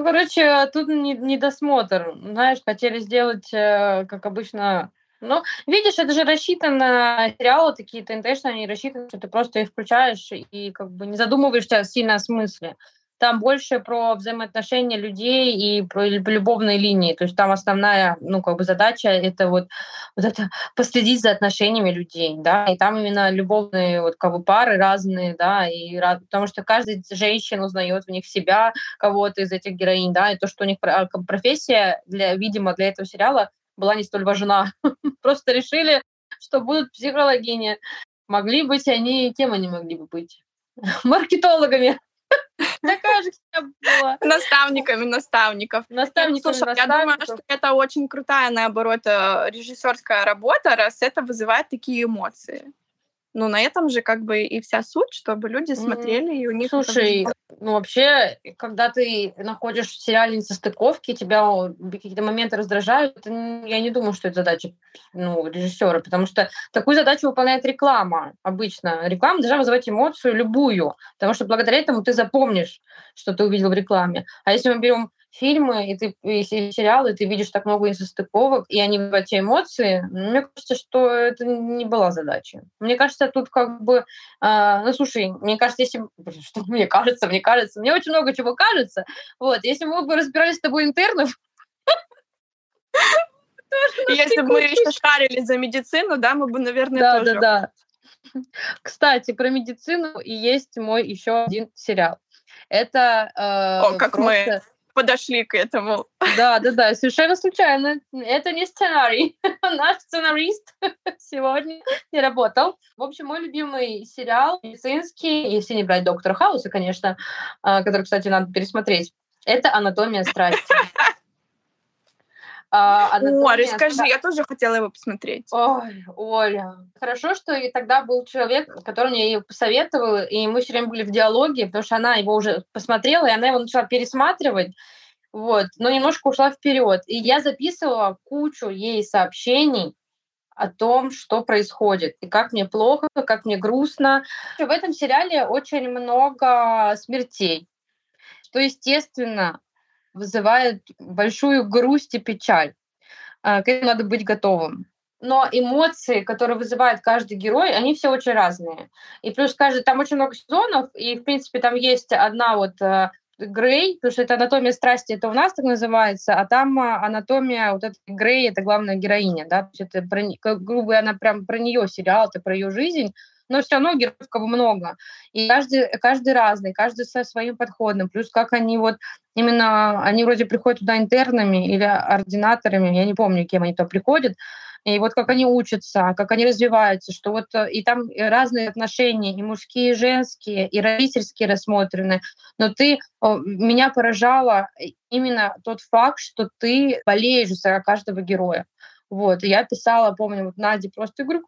короче, тут недосмотр. Знаешь, хотели сделать, э, как обычно, ну, видишь, это же рассчитано, сериалы такие ТНТ, они рассчитаны, что ты просто их включаешь и как бы не задумываешься сильно о смысле. Там больше про взаимоотношения людей и про любовные линии. То есть там основная, ну, как бы задача это вот, вот это последить за отношениями людей, да, и там именно любовные вот как бы пары разные, да, и потому что каждая женщина узнает в них себя, кого-то из этих героинь, да, и то, что у них профессия, для, видимо, для этого сериала была не столь важна. Просто решили, что будут психологини. Могли быть они, кем они могли бы быть? Маркетологами. Такая же была. Наставниками наставников. Наставниками Слушай, я думаю, что это очень крутая, наоборот, э, режиссерская работа, раз это вызывает такие эмоции. Ну, на этом же как бы и вся суть, чтобы люди смотрели, и у них... Слушай, ну вообще, когда ты находишь в сериале несостыковки, тебя какие-то моменты раздражают, я не думаю, что это задача ну, режиссера, потому что такую задачу выполняет реклама обычно. Реклама должна вызывать эмоцию любую, потому что благодаря этому ты запомнишь, что ты увидел в рекламе. А если мы берем фильмы и, ты, и сериалы, и ты видишь так много несостыковок, и они вызывают те эмоции, мне кажется, что это не была задача. Мне кажется, тут как бы... Э, ну, слушай, мне кажется, если... Что мне кажется? Мне кажется. Мне очень много чего кажется. Вот, если мы бы разбирались с тобой интернов... Если бы мы еще шарили за медицину, да, мы бы, наверное, да, тоже... Да, да, да. Кстати, про медицину и есть мой еще один сериал. Это э, О, как просто... мы подошли к этому. Да, да, да, совершенно случайно. Это не сценарий. Наш сценарист сегодня не работал. В общем, мой любимый сериал медицинский, если не брать Доктора Хауса, конечно, а, который, кстати, надо пересмотреть, это «Анатомия страсти». А, О, расскажи, я тоже хотела его посмотреть. Ой, Оля, хорошо, что и тогда был человек, который мне ее посоветовал, и мы все время были в диалоге, потому что она его уже посмотрела, и она его начала пересматривать, вот, но немножко ушла вперед. И я записывала кучу ей сообщений о том, что происходит, и как мне плохо, как мне грустно. В этом сериале очень много смертей, что, естественно, вызывает большую грусть и печаль. А, к этому надо быть готовым. Но эмоции, которые вызывает каждый герой, они все очень разные. И плюс каждый, там очень много сезонов, и, в принципе, там есть одна вот э, Грей, потому что это анатомия страсти, это у нас так называется, а там а, анатомия вот этой Грей, это главная героиня, да, то есть это, про, как, грубо, она прям про нее сериал, это про ее жизнь, но все равно героев как бы много. И каждый, каждый разный, каждый со своим подходом. Плюс как они вот именно, они вроде приходят туда интернами или ординаторами, я не помню, кем они туда приходят, и вот как они учатся, как они развиваются, что вот э, и там разные отношения, и мужские, и женские, и родительские рассмотрены. Но ты, меня поражало именно тот факт, что ты болеешь за каждого героя. Вот, и я писала, помню, вот Наде просто, я говорю,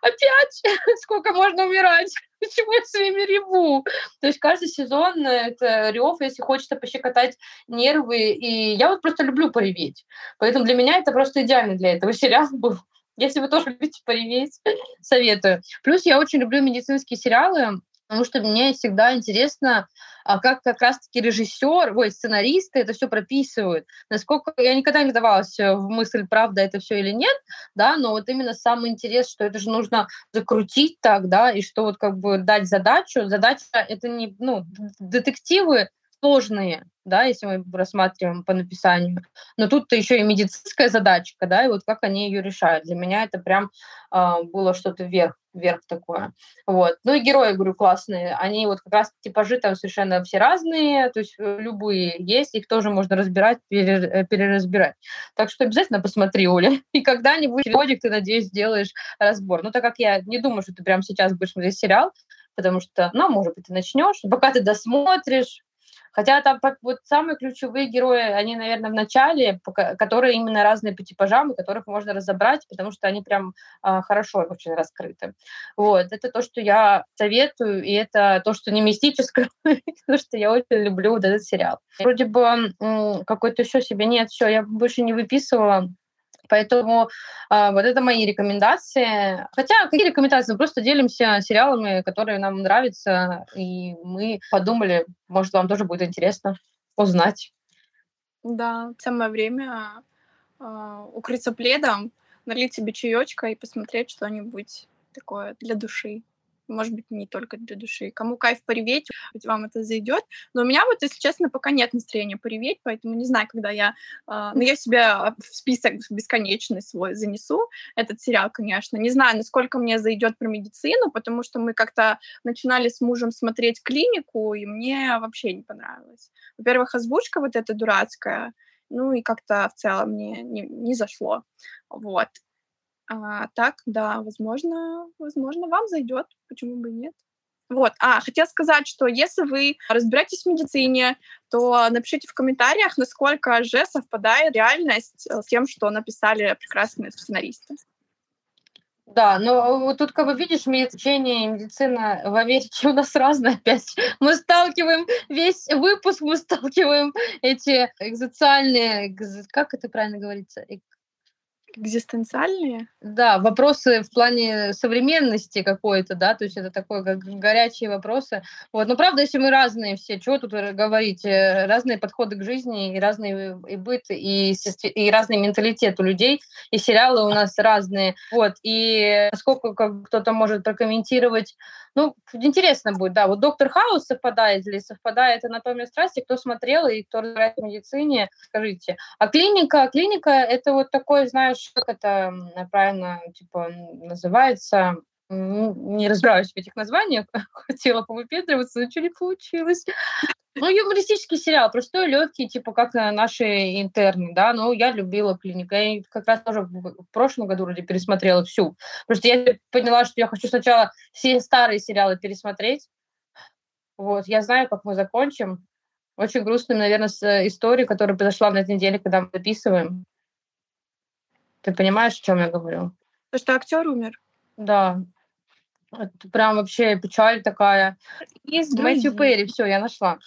опять? Сколько можно умирать? Почему я с вами реву? То есть каждый сезон это рев, если хочется пощекотать нервы, и я вот просто люблю пореветь. Поэтому для меня это просто идеально для этого сериал был. Если вы тоже любите пореветь, советую. Плюс я очень люблю медицинские сериалы, потому что мне всегда интересно, а как как раз-таки режиссер, ой, сценаристы это все прописывают. Насколько я никогда не давалась э, в мысль, правда это все или нет, да, но вот именно сам интерес, что это же нужно закрутить так, да, и что вот как бы дать задачу. Задача это не, ну, детективы сложные, да, если мы рассматриваем по написанию. Но тут-то еще и медицинская задачка, да, и вот как они ее решают. Для меня это прям э, было что-то вверх, вверх такое. Вот. Ну и герои, говорю, классные. Они вот как раз типажи там совершенно все разные, то есть э, любые есть, их тоже можно разбирать, э, переразбирать. Так что обязательно посмотри, Оля. И когда-нибудь переводик ты, надеюсь, сделаешь разбор. Ну, так как я не думаю, что ты прямо сейчас будешь смотреть сериал, потому что, ну, может быть, ты начнешь, пока ты досмотришь, Хотя там вот самые ключевые герои, они, наверное, в начале, которые именно разные по типажам, которых можно разобрать, потому что они прям а, хорошо очень раскрыты. Вот, это то, что я советую, и это то, что не мистическое, потому что я очень люблю вот этот сериал. Вроде бы какой-то еще себе нет, все, я больше не выписывала. Поэтому э, вот это мои рекомендации. Хотя какие рекомендации? Мы просто делимся сериалами, которые нам нравятся, и мы подумали, может, вам тоже будет интересно узнать. Да, самое время э, укрыться пледом, налить себе чаечка и посмотреть что-нибудь такое для души может быть, не только для души. Кому кайф пореветь, вам это зайдет. Но у меня вот, если честно, пока нет настроения пореветь, поэтому не знаю, когда я... Э, ну, я себя в список бесконечный свой занесу, этот сериал, конечно. Не знаю, насколько мне зайдет про медицину, потому что мы как-то начинали с мужем смотреть клинику, и мне вообще не понравилось. Во-первых, озвучка вот эта дурацкая, ну и как-то в целом мне не, не зашло. Вот. А, так, да, возможно, возможно, вам зайдет, почему бы и нет. Вот. А, хотела сказать, что если вы разбираетесь в медицине, то напишите в комментариях, насколько же совпадает реальность э, с тем, что написали прекрасные сценаристы. Да, но тут, как бы видишь, медицина и медицина в Америке у нас разные опять. Мы сталкиваем весь выпуск, мы сталкиваем эти экзоциальные, как это правильно говорится, Экзистенциальные? Да, вопросы в плане современности какой-то, да, то есть это такое, как горячие вопросы. Вот, но правда, если мы разные все, чего тут говорить, э, разные подходы к жизни, и разный и быт, и, и разный менталитет у людей, и сериалы у нас разные. Вот, и сколько как кто-то может прокомментировать ну, интересно будет, да. Вот «Доктор Хаус» совпадает ли? Совпадает «Анатомия страсти». Кто смотрел и кто разбирается в медицине, скажите. А клиника? Клиника — это вот такой, знаешь, как это правильно типа называется? Не разбираюсь в этих названиях. Хотела повыпендриваться, но ничего не получилось. Ну, юмористический сериал, простой, легкий, типа как наши интерны, да, но я любила клинику. Я как раз тоже в прошлом году вроде пересмотрела всю. Просто я поняла, что я хочу сначала все старые сериалы пересмотреть. Вот, я знаю, как мы закончим. Очень грустная, наверное, история, которая произошла на этой неделе, когда мы записываем. Ты понимаешь, о чем я говорю? То, что актер умер? Да. Это прям вообще печаль такая. Есть Мэтью Перри, все, я нашла.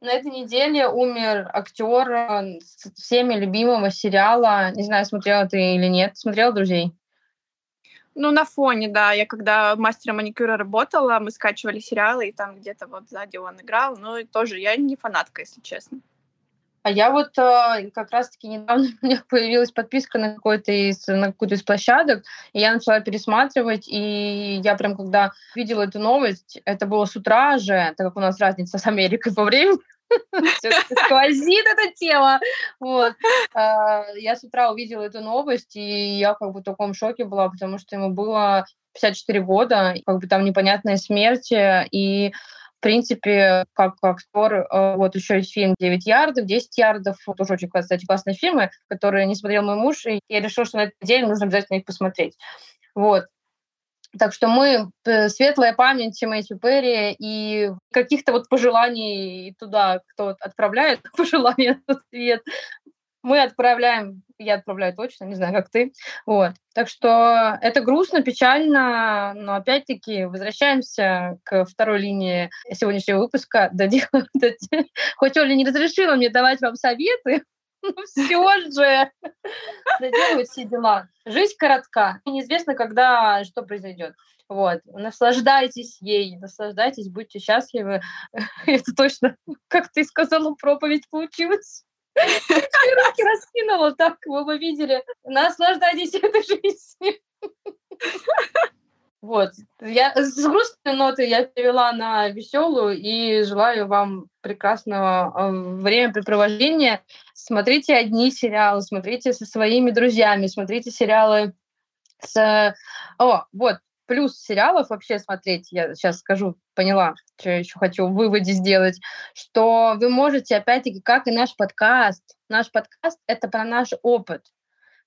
На этой неделе умер актер э, всеми любимого сериала. Не знаю, смотрела ты или нет. Смотрела «Друзей»? Ну, на фоне, да. Я когда мастером маникюра работала, мы скачивали сериалы, и там где-то вот сзади он играл. Но тоже я не фанатка, если честно. А я вот э, как раз-таки недавно у меня появилась подписка на какой-то из на какую-то из площадок, и я начала пересматривать, и я прям когда видела эту новость, это было с утра же, так как у нас разница с Америкой по времени, сквозит это тело. Вот. А, я с утра увидела эту новость, и я как бы в таком шоке была, потому что ему было 54 года, как бы там непонятная смерть, и в принципе, как актер, э, вот еще есть фильм «9 ярдов», «10 ярдов», тоже очень, кстати, классные фильмы, которые не смотрел мой муж, и я решила, что на этой неделе нужно обязательно их посмотреть. Вот. Так что мы, э, светлая память Мэтью Перри и каких-то вот пожеланий туда, кто отправляет пожелания в свет, мы отправляем, я отправляю точно, не знаю, как ты. Вот. Так что это грустно, печально, но опять-таки возвращаемся к второй линии сегодняшнего выпуска. Хоть Оля не разрешила мне давать вам советы, все же. Доделывать все дела. Жизнь коротка. Неизвестно, когда что произойдет. Вот. Наслаждайтесь ей, наслаждайтесь, будьте счастливы. Это точно, как ты сказала, проповедь получилась. Руки раскинула, так вы бы видели. Наслаждайтесь этой жизнью. Вот. Я с грустной ноты я перевела на веселую и желаю вам прекрасного э, времяпрепровождения. Смотрите одни сериалы, смотрите со своими друзьями, смотрите сериалы с... О, вот, плюс сериалов вообще смотреть, я сейчас скажу, поняла, что я еще хочу в выводе сделать, что вы можете, опять-таки, как и наш подкаст, наш подкаст — это про наш опыт.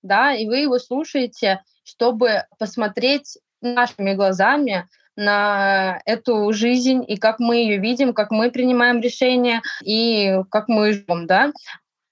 да, и вы его слушаете, чтобы посмотреть нашими глазами на эту жизнь и как мы ее видим, как мы принимаем решения и как мы живем, да.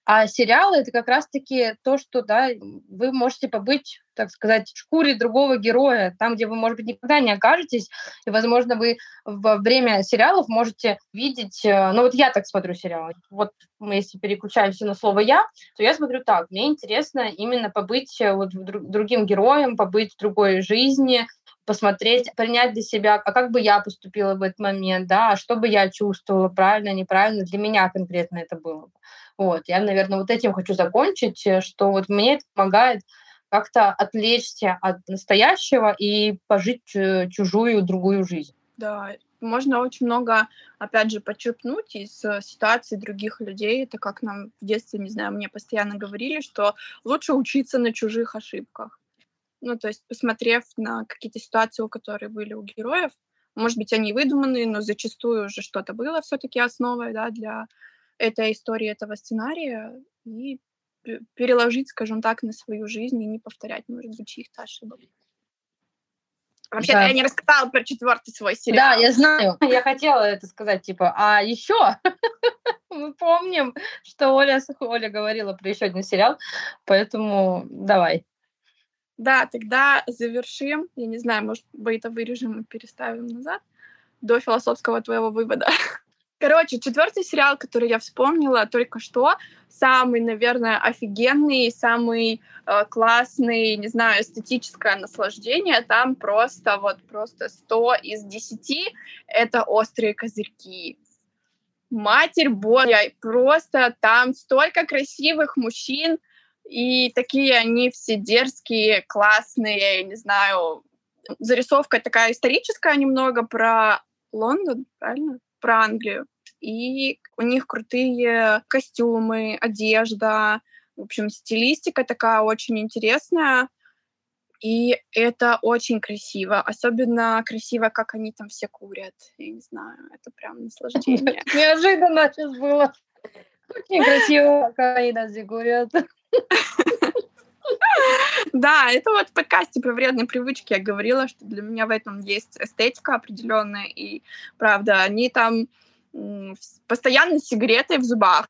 А сериалы — это как раз-таки то, что да, вы можете побыть, так сказать, в шкуре другого героя, там, где вы, может быть, никогда не окажетесь, и, возможно, вы во время сериалов можете видеть... Э, ну, вот я так смотрю сериалы. Вот мы, если переключаемся на слово «я», то я смотрю так. Мне интересно именно побыть э, вот другим героем, побыть в другой жизни, посмотреть, принять для себя, а как бы я поступила в этот момент, да, а что бы я чувствовала, правильно, неправильно, для меня конкретно это было. Вот, я, наверное, вот этим хочу закончить, э, что вот мне это помогает как-то отвлечься от настоящего и пожить чужую другую жизнь. Да, можно очень много, опять же, почерпнуть из э, ситуаций других людей. Это как нам в детстве, не знаю, мне постоянно говорили, что лучше учиться на чужих ошибках. Ну, то есть, посмотрев на какие-то ситуации, у которых были у героев, может быть, они выдуманные, но зачастую уже что-то было все-таки основой да, для этой истории, этого сценария, и переложить, скажем так, на свою жизнь и не повторять, может быть, чьих-то ошибок. Вообще, да. я не рассказала про четвертый свой сериал. Да, я знаю. Я хотела это сказать, типа, а еще мы помним, что Оля, Оля говорила про еще один сериал, поэтому давай. Да, тогда завершим. Я не знаю, может быть, это вырежем и переставим назад до философского твоего вывода. Короче, четвертый сериал, который я вспомнила только что, самый, наверное, офигенный, самый э, классный, не знаю, эстетическое наслаждение. Там просто вот просто 100 из 10 — это острые козырьки. Матерь Божья, просто там столько красивых мужчин, и такие они все дерзкие, классные, не знаю. Зарисовка такая историческая немного про Лондон, правильно? Про Англию. И у них крутые костюмы, одежда. В общем, стилистика такая очень интересная. И это очень красиво. Особенно красиво, как они там все курят. Я не знаю, это прям наслаждение. Неожиданно сейчас было. Очень красиво, как они все курят. Да, это вот в подкасте про вредные привычки я говорила, что для меня в этом есть эстетика определенная, и правда, они там постоянно с сигаретой в зубах,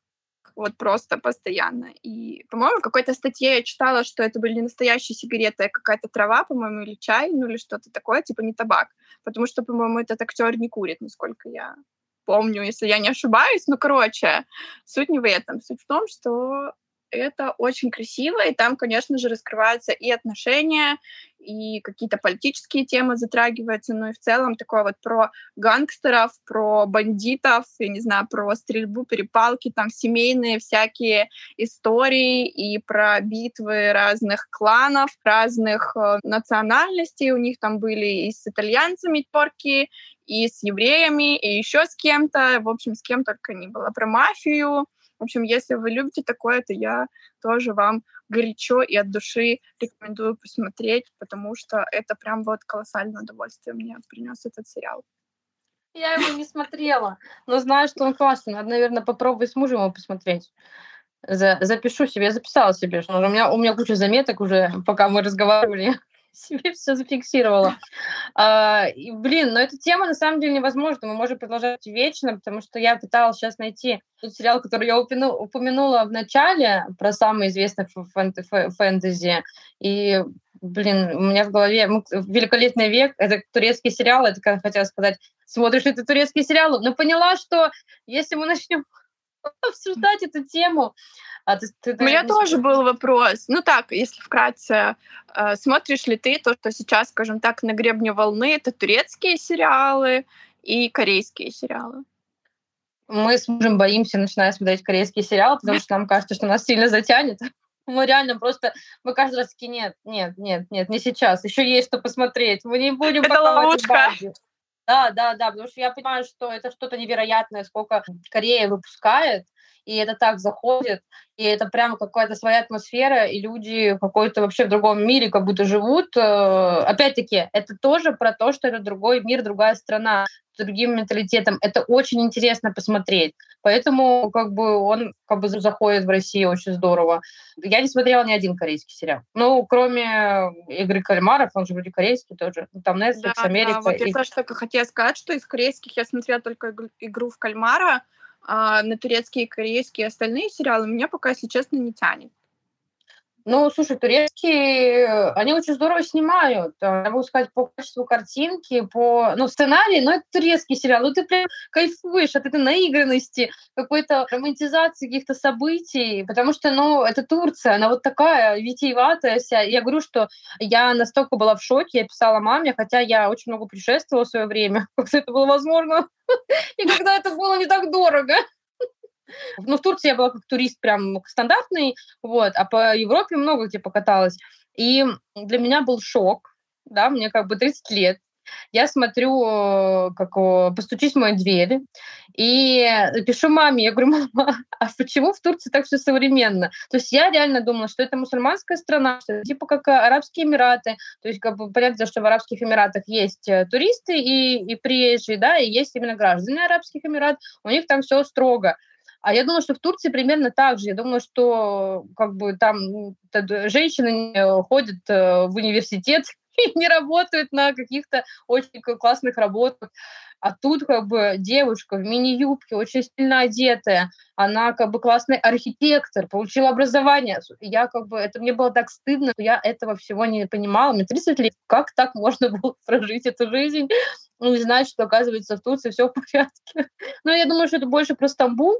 вот просто постоянно. И, по-моему, в какой-то статье я читала, что это были не настоящие сигареты, а какая-то трава, по-моему, или чай, ну или что-то такое, типа не табак. Потому что, по-моему, этот актер не курит, насколько я помню, если я не ошибаюсь. Ну, короче, суть не в этом. Суть в том, что это очень красиво, и там, конечно же, раскрываются и отношения, и какие-то политические темы затрагиваются, но и в целом такое вот про гангстеров, про бандитов, я не знаю, про стрельбу, перепалки, там семейные всякие истории и про битвы разных кланов, разных э, национальностей. У них там были и с итальянцами порки, и с евреями, и еще с кем-то, в общем, с кем только не было, про мафию, в общем, если вы любите такое, то я тоже вам горячо и от души рекомендую посмотреть, потому что это прям вот колоссальное удовольствие мне принес этот сериал. Я его не смотрела, но знаю, что он классный. Надо, наверное, попробовать с мужем его посмотреть. За, запишу себе, я записала себе, что у меня, у меня куча заметок уже, пока мы разговаривали себе все зафиксировала. А, и, блин, но эта тема на самом деле невозможна. Мы можем продолжать вечно, потому что я пыталась сейчас найти тот сериал, который я упомянула, упомянула в начале, про самый известный фэнтези. И, блин, у меня в голове «Великолепный век» — это турецкий сериал, это, как хотела сказать, смотришь это турецкий сериал, но поняла, что если мы начнем обсуждать эту тему, а ты, ты, У меня тоже был вопрос. Ну так, если вкратце, э, смотришь ли ты то, что сейчас, скажем так, на гребне волны, это турецкие сериалы и корейские сериалы? Мы с мужем боимся, начиная смотреть корейские сериалы, потому что нам кажется, что нас сильно затянет. Мы реально просто, мы каждый раз такие, нет, нет, нет, нет, не сейчас, еще есть что посмотреть, мы не будем Это ловушка. Да, да, да, потому что я понимаю, что это что-то невероятное, сколько Корея выпускает, и это так заходит, и это прямо какая-то своя атмосфера, и люди какой-то вообще в другом мире как будто живут. Э, опять-таки, это тоже про то, что это другой мир, другая страна с другим менталитетом. Это очень интересно посмотреть. Поэтому как бы он как бы заходит в Россию очень здорово. Я не смотрела ни один корейский сериал. Ну, кроме «Игры кальмаров», он же вроде корейский тоже. Ну, там Netflix, да, Америка. Да, вот и... я тоже только хотела сказать, что из корейских я смотрела только «Игру в кальмара», а на турецкие, корейские и остальные сериалы меня пока, если честно, не тянет. Ну, слушай, турецкие, они очень здорово снимают. А, я могу сказать, по качеству картинки, по ну, сценарию, но это турецкий сериал. Ну, ты прям кайфуешь от этой наигранности, какой-то романтизации каких-то событий, потому что, ну, это Турция, она вот такая витиеватая вся. Я говорю, что я настолько была в шоке, я писала маме, хотя я очень много путешествовала в свое время, как это было возможно, и когда это было не так дорого. Ну, в Турции я была как турист прям стандартный, вот, а по Европе много где покаталась. И для меня был шок, да, мне как бы 30 лет, я смотрю, э, как постучись в мою дверь, и пишу маме, я говорю, мама, а почему в Турции так все современно? То есть я реально думала, что это мусульманская страна, что это типа как Арабские Эмираты, то есть как бы понятно, что в Арабских Эмиратах есть э, туристы и, и приезжие, да, и есть именно граждане Арабских Эмиратов, у них там все строго. А я думаю, что в Турции примерно так же. Я думаю, что как бы там женщины э, ходят э, в университет и не работают на каких-то очень классных работах. А тут как бы девушка в мини-юбке, очень сильно одетая, она как бы классный архитектор, получила образование. Я как бы, это мне было так стыдно, я этого всего не понимала. Мне 30 лет, как так можно было прожить эту жизнь? Ну, и знать, что, оказывается, в Турции все в порядке. Но я думаю, что это больше про Стамбул,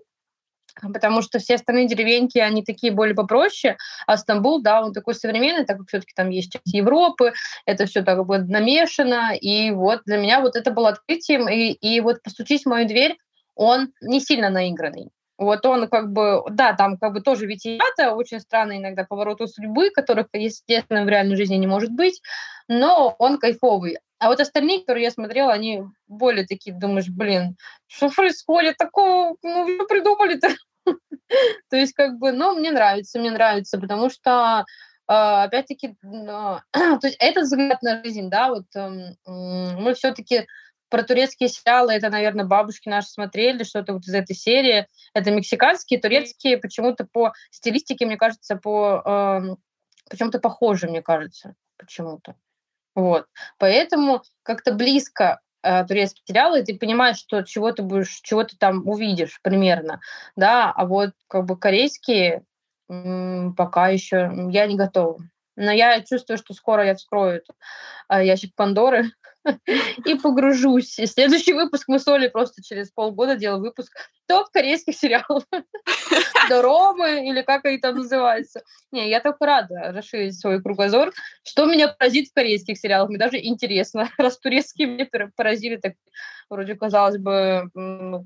потому что все остальные деревеньки, они такие более попроще, а Стамбул, да, он такой современный, так как все-таки там есть часть Европы, это все так бы намешано, и вот для меня вот это было открытием, и, и вот «Постучись в мою дверь», он не сильно наигранный. Вот он как бы, да, там как бы тоже витиевато, очень странные иногда повороты судьбы, которых, естественно, в реальной жизни не может быть, но он кайфовый. А вот остальные, которые я смотрела, они более такие, думаешь, блин, что происходит такого, ну, что придумали-то? То есть, как бы, ну, мне нравится, мне нравится, потому что а, опять-таки, то есть этот взгляд на жизнь, да, вот эм, мы все-таки про турецкие сериалы, это, наверное, бабушки наши смотрели, что-то вот из этой серии. Это мексиканские, турецкие, почему-то по стилистике, мне кажется, по э, почему-то похожи, мне кажется, почему-то. Вот. Поэтому как-то близко э, турецкие сериалы, и ты понимаешь, что чего ты будешь, чего ты там увидишь примерно, да, а вот как бы корейские м- пока еще я не готова. Но я чувствую, что скоро я вскрою этот э, ящик Пандоры и погружусь. И следующий выпуск мы с Олей просто через полгода делаем выпуск топ корейских сериалов. Доромы или как они там называются. Не, я только рада расширить свой кругозор. Что меня поразит в корейских сериалах? Мне даже интересно, раз турецкие меня поразили так вроде, казалось бы,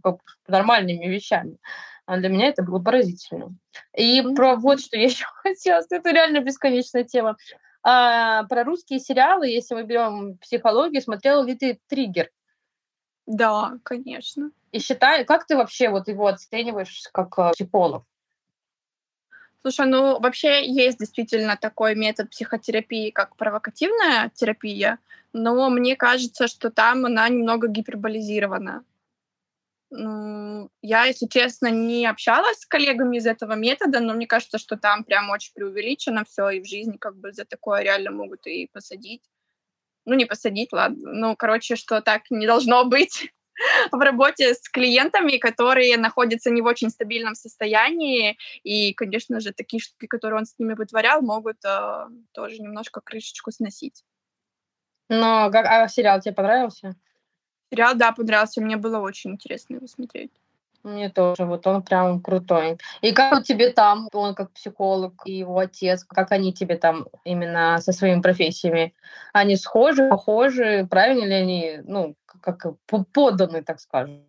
как нормальными вещами. А для меня это было поразительно. И про вот что я еще хотела, это реально бесконечная тема. А, про русские сериалы, если мы берем психологию, смотрела ли ты «Триггер»? Да, конечно. И считай, как ты вообще вот его оцениваешь как э, психолог? Слушай, ну вообще есть действительно такой метод психотерапии, как провокативная терапия, но мне кажется, что там она немного гиперболизирована. Я, если честно, не общалась с коллегами из этого метода, но мне кажется, что там прям очень преувеличено все, и в жизни как бы за такое реально могут и посадить. Ну, не посадить, ладно. Ну, короче, что так не должно быть в работе с клиентами, которые находятся не в очень стабильном состоянии, и, конечно же, такие штуки, которые он с ними вытворял, могут э, тоже немножко крышечку сносить. Но как, а сериал тебе понравился? Сериал, да, понравился. Мне было очень интересно его смотреть. Мне тоже, вот он прям крутой. И как у тебе там, он как психолог и его отец, как они тебе там именно со своими профессиями? Они схожи, похожи, правильно ли они, ну, как поданы, так скажем?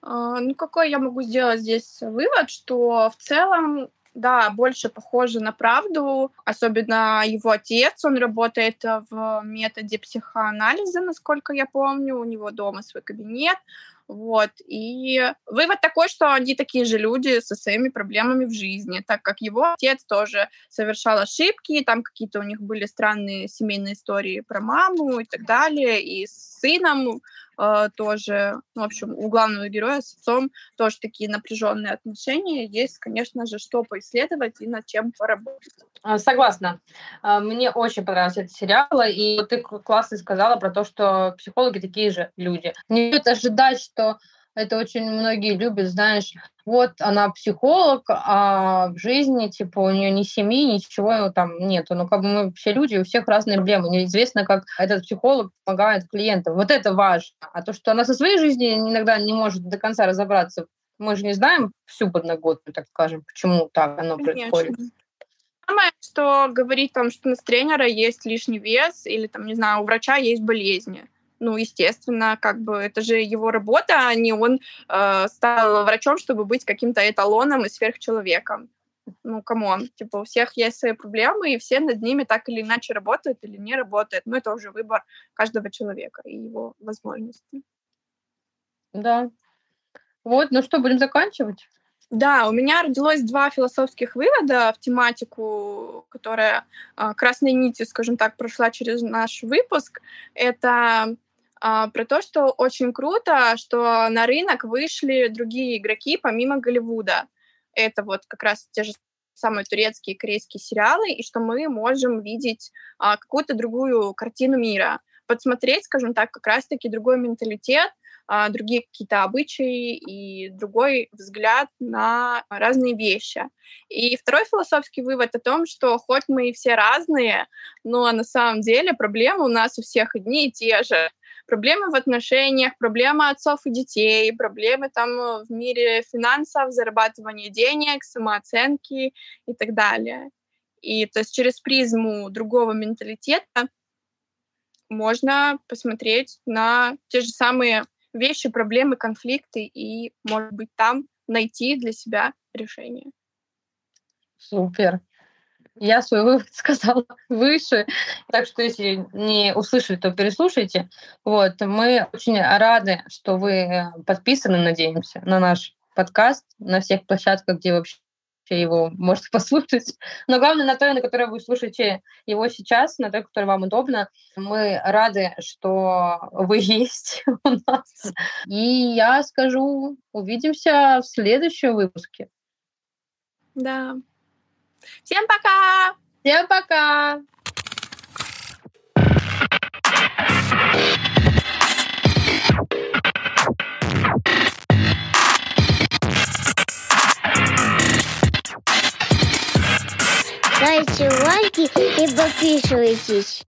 А, ну, какой я могу сделать здесь вывод, что в целом да, больше похоже на правду. Особенно его отец, он работает в методе психоанализа, насколько я помню. У него дома свой кабинет. Вот. И вывод такой, что они такие же люди со своими проблемами в жизни, так как его отец тоже совершал ошибки, там какие-то у них были странные семейные истории про маму и так далее, и с сыном э, тоже, ну, в общем, у главного героя с отцом тоже такие напряженные отношения. Есть, конечно же, что поисследовать и над чем поработать. А, согласна. А, мне очень понравился этот сериал, и ты классно сказала про то, что психологи такие же люди. Не стоит ожидать, что это очень многие любят, знаешь, вот она психолог, а в жизни, типа, у нее ни семьи, ничего там нету. Ну, как бы мы все люди, у всех разные проблемы. Неизвестно, как этот психолог помогает клиентам. Вот это важно. А то, что она со своей жизнью иногда не может до конца разобраться, мы же не знаем всю подноготную, так скажем, почему так оно Конечно. происходит самое, что говорить там, что у нас тренера есть лишний вес или там, не знаю, у врача есть болезни ну, естественно, как бы это же его работа, а не он э, стал врачом, чтобы быть каким-то эталоном и сверхчеловеком. Ну, come on, типа у всех есть свои проблемы, и все над ними так или иначе работают или не работают. Но это уже выбор каждого человека и его возможности. Да. Вот, ну что, будем заканчивать? Да, у меня родилось два философских вывода в тематику, которая э, красной нитью, скажем так, прошла через наш выпуск. Это про то, что очень круто, что на рынок вышли другие игроки помимо Голливуда. Это вот как раз те же самые турецкие и корейские сериалы, и что мы можем видеть а, какую-то другую картину мира, подсмотреть, скажем так, как раз-таки другой менталитет, а, другие какие-то обычаи и другой взгляд на разные вещи. И второй философский вывод о том, что хоть мы и все разные, но на самом деле проблемы у нас у всех одни и те же проблемы в отношениях, проблемы отцов и детей, проблемы там э, в мире финансов, зарабатывания денег, самооценки и так далее. И то есть через призму другого менталитета можно посмотреть на те же самые вещи, проблемы, конфликты и, может быть, там найти для себя решение. Супер. Я свой вывод сказала выше, так что если не услышали, то переслушайте. Вот, мы очень рады, что вы подписаны, надеемся, на наш подкаст на всех площадках, где вообще его можете послушать. Но главное, на той, на которой вы слушаете его сейчас, на той, которая вам удобно. Мы рады, что вы есть у нас. И я скажу, увидимся в следующем выпуске. Да. Всем пока! Всем пока! Ставьте лайки и подписывайтесь.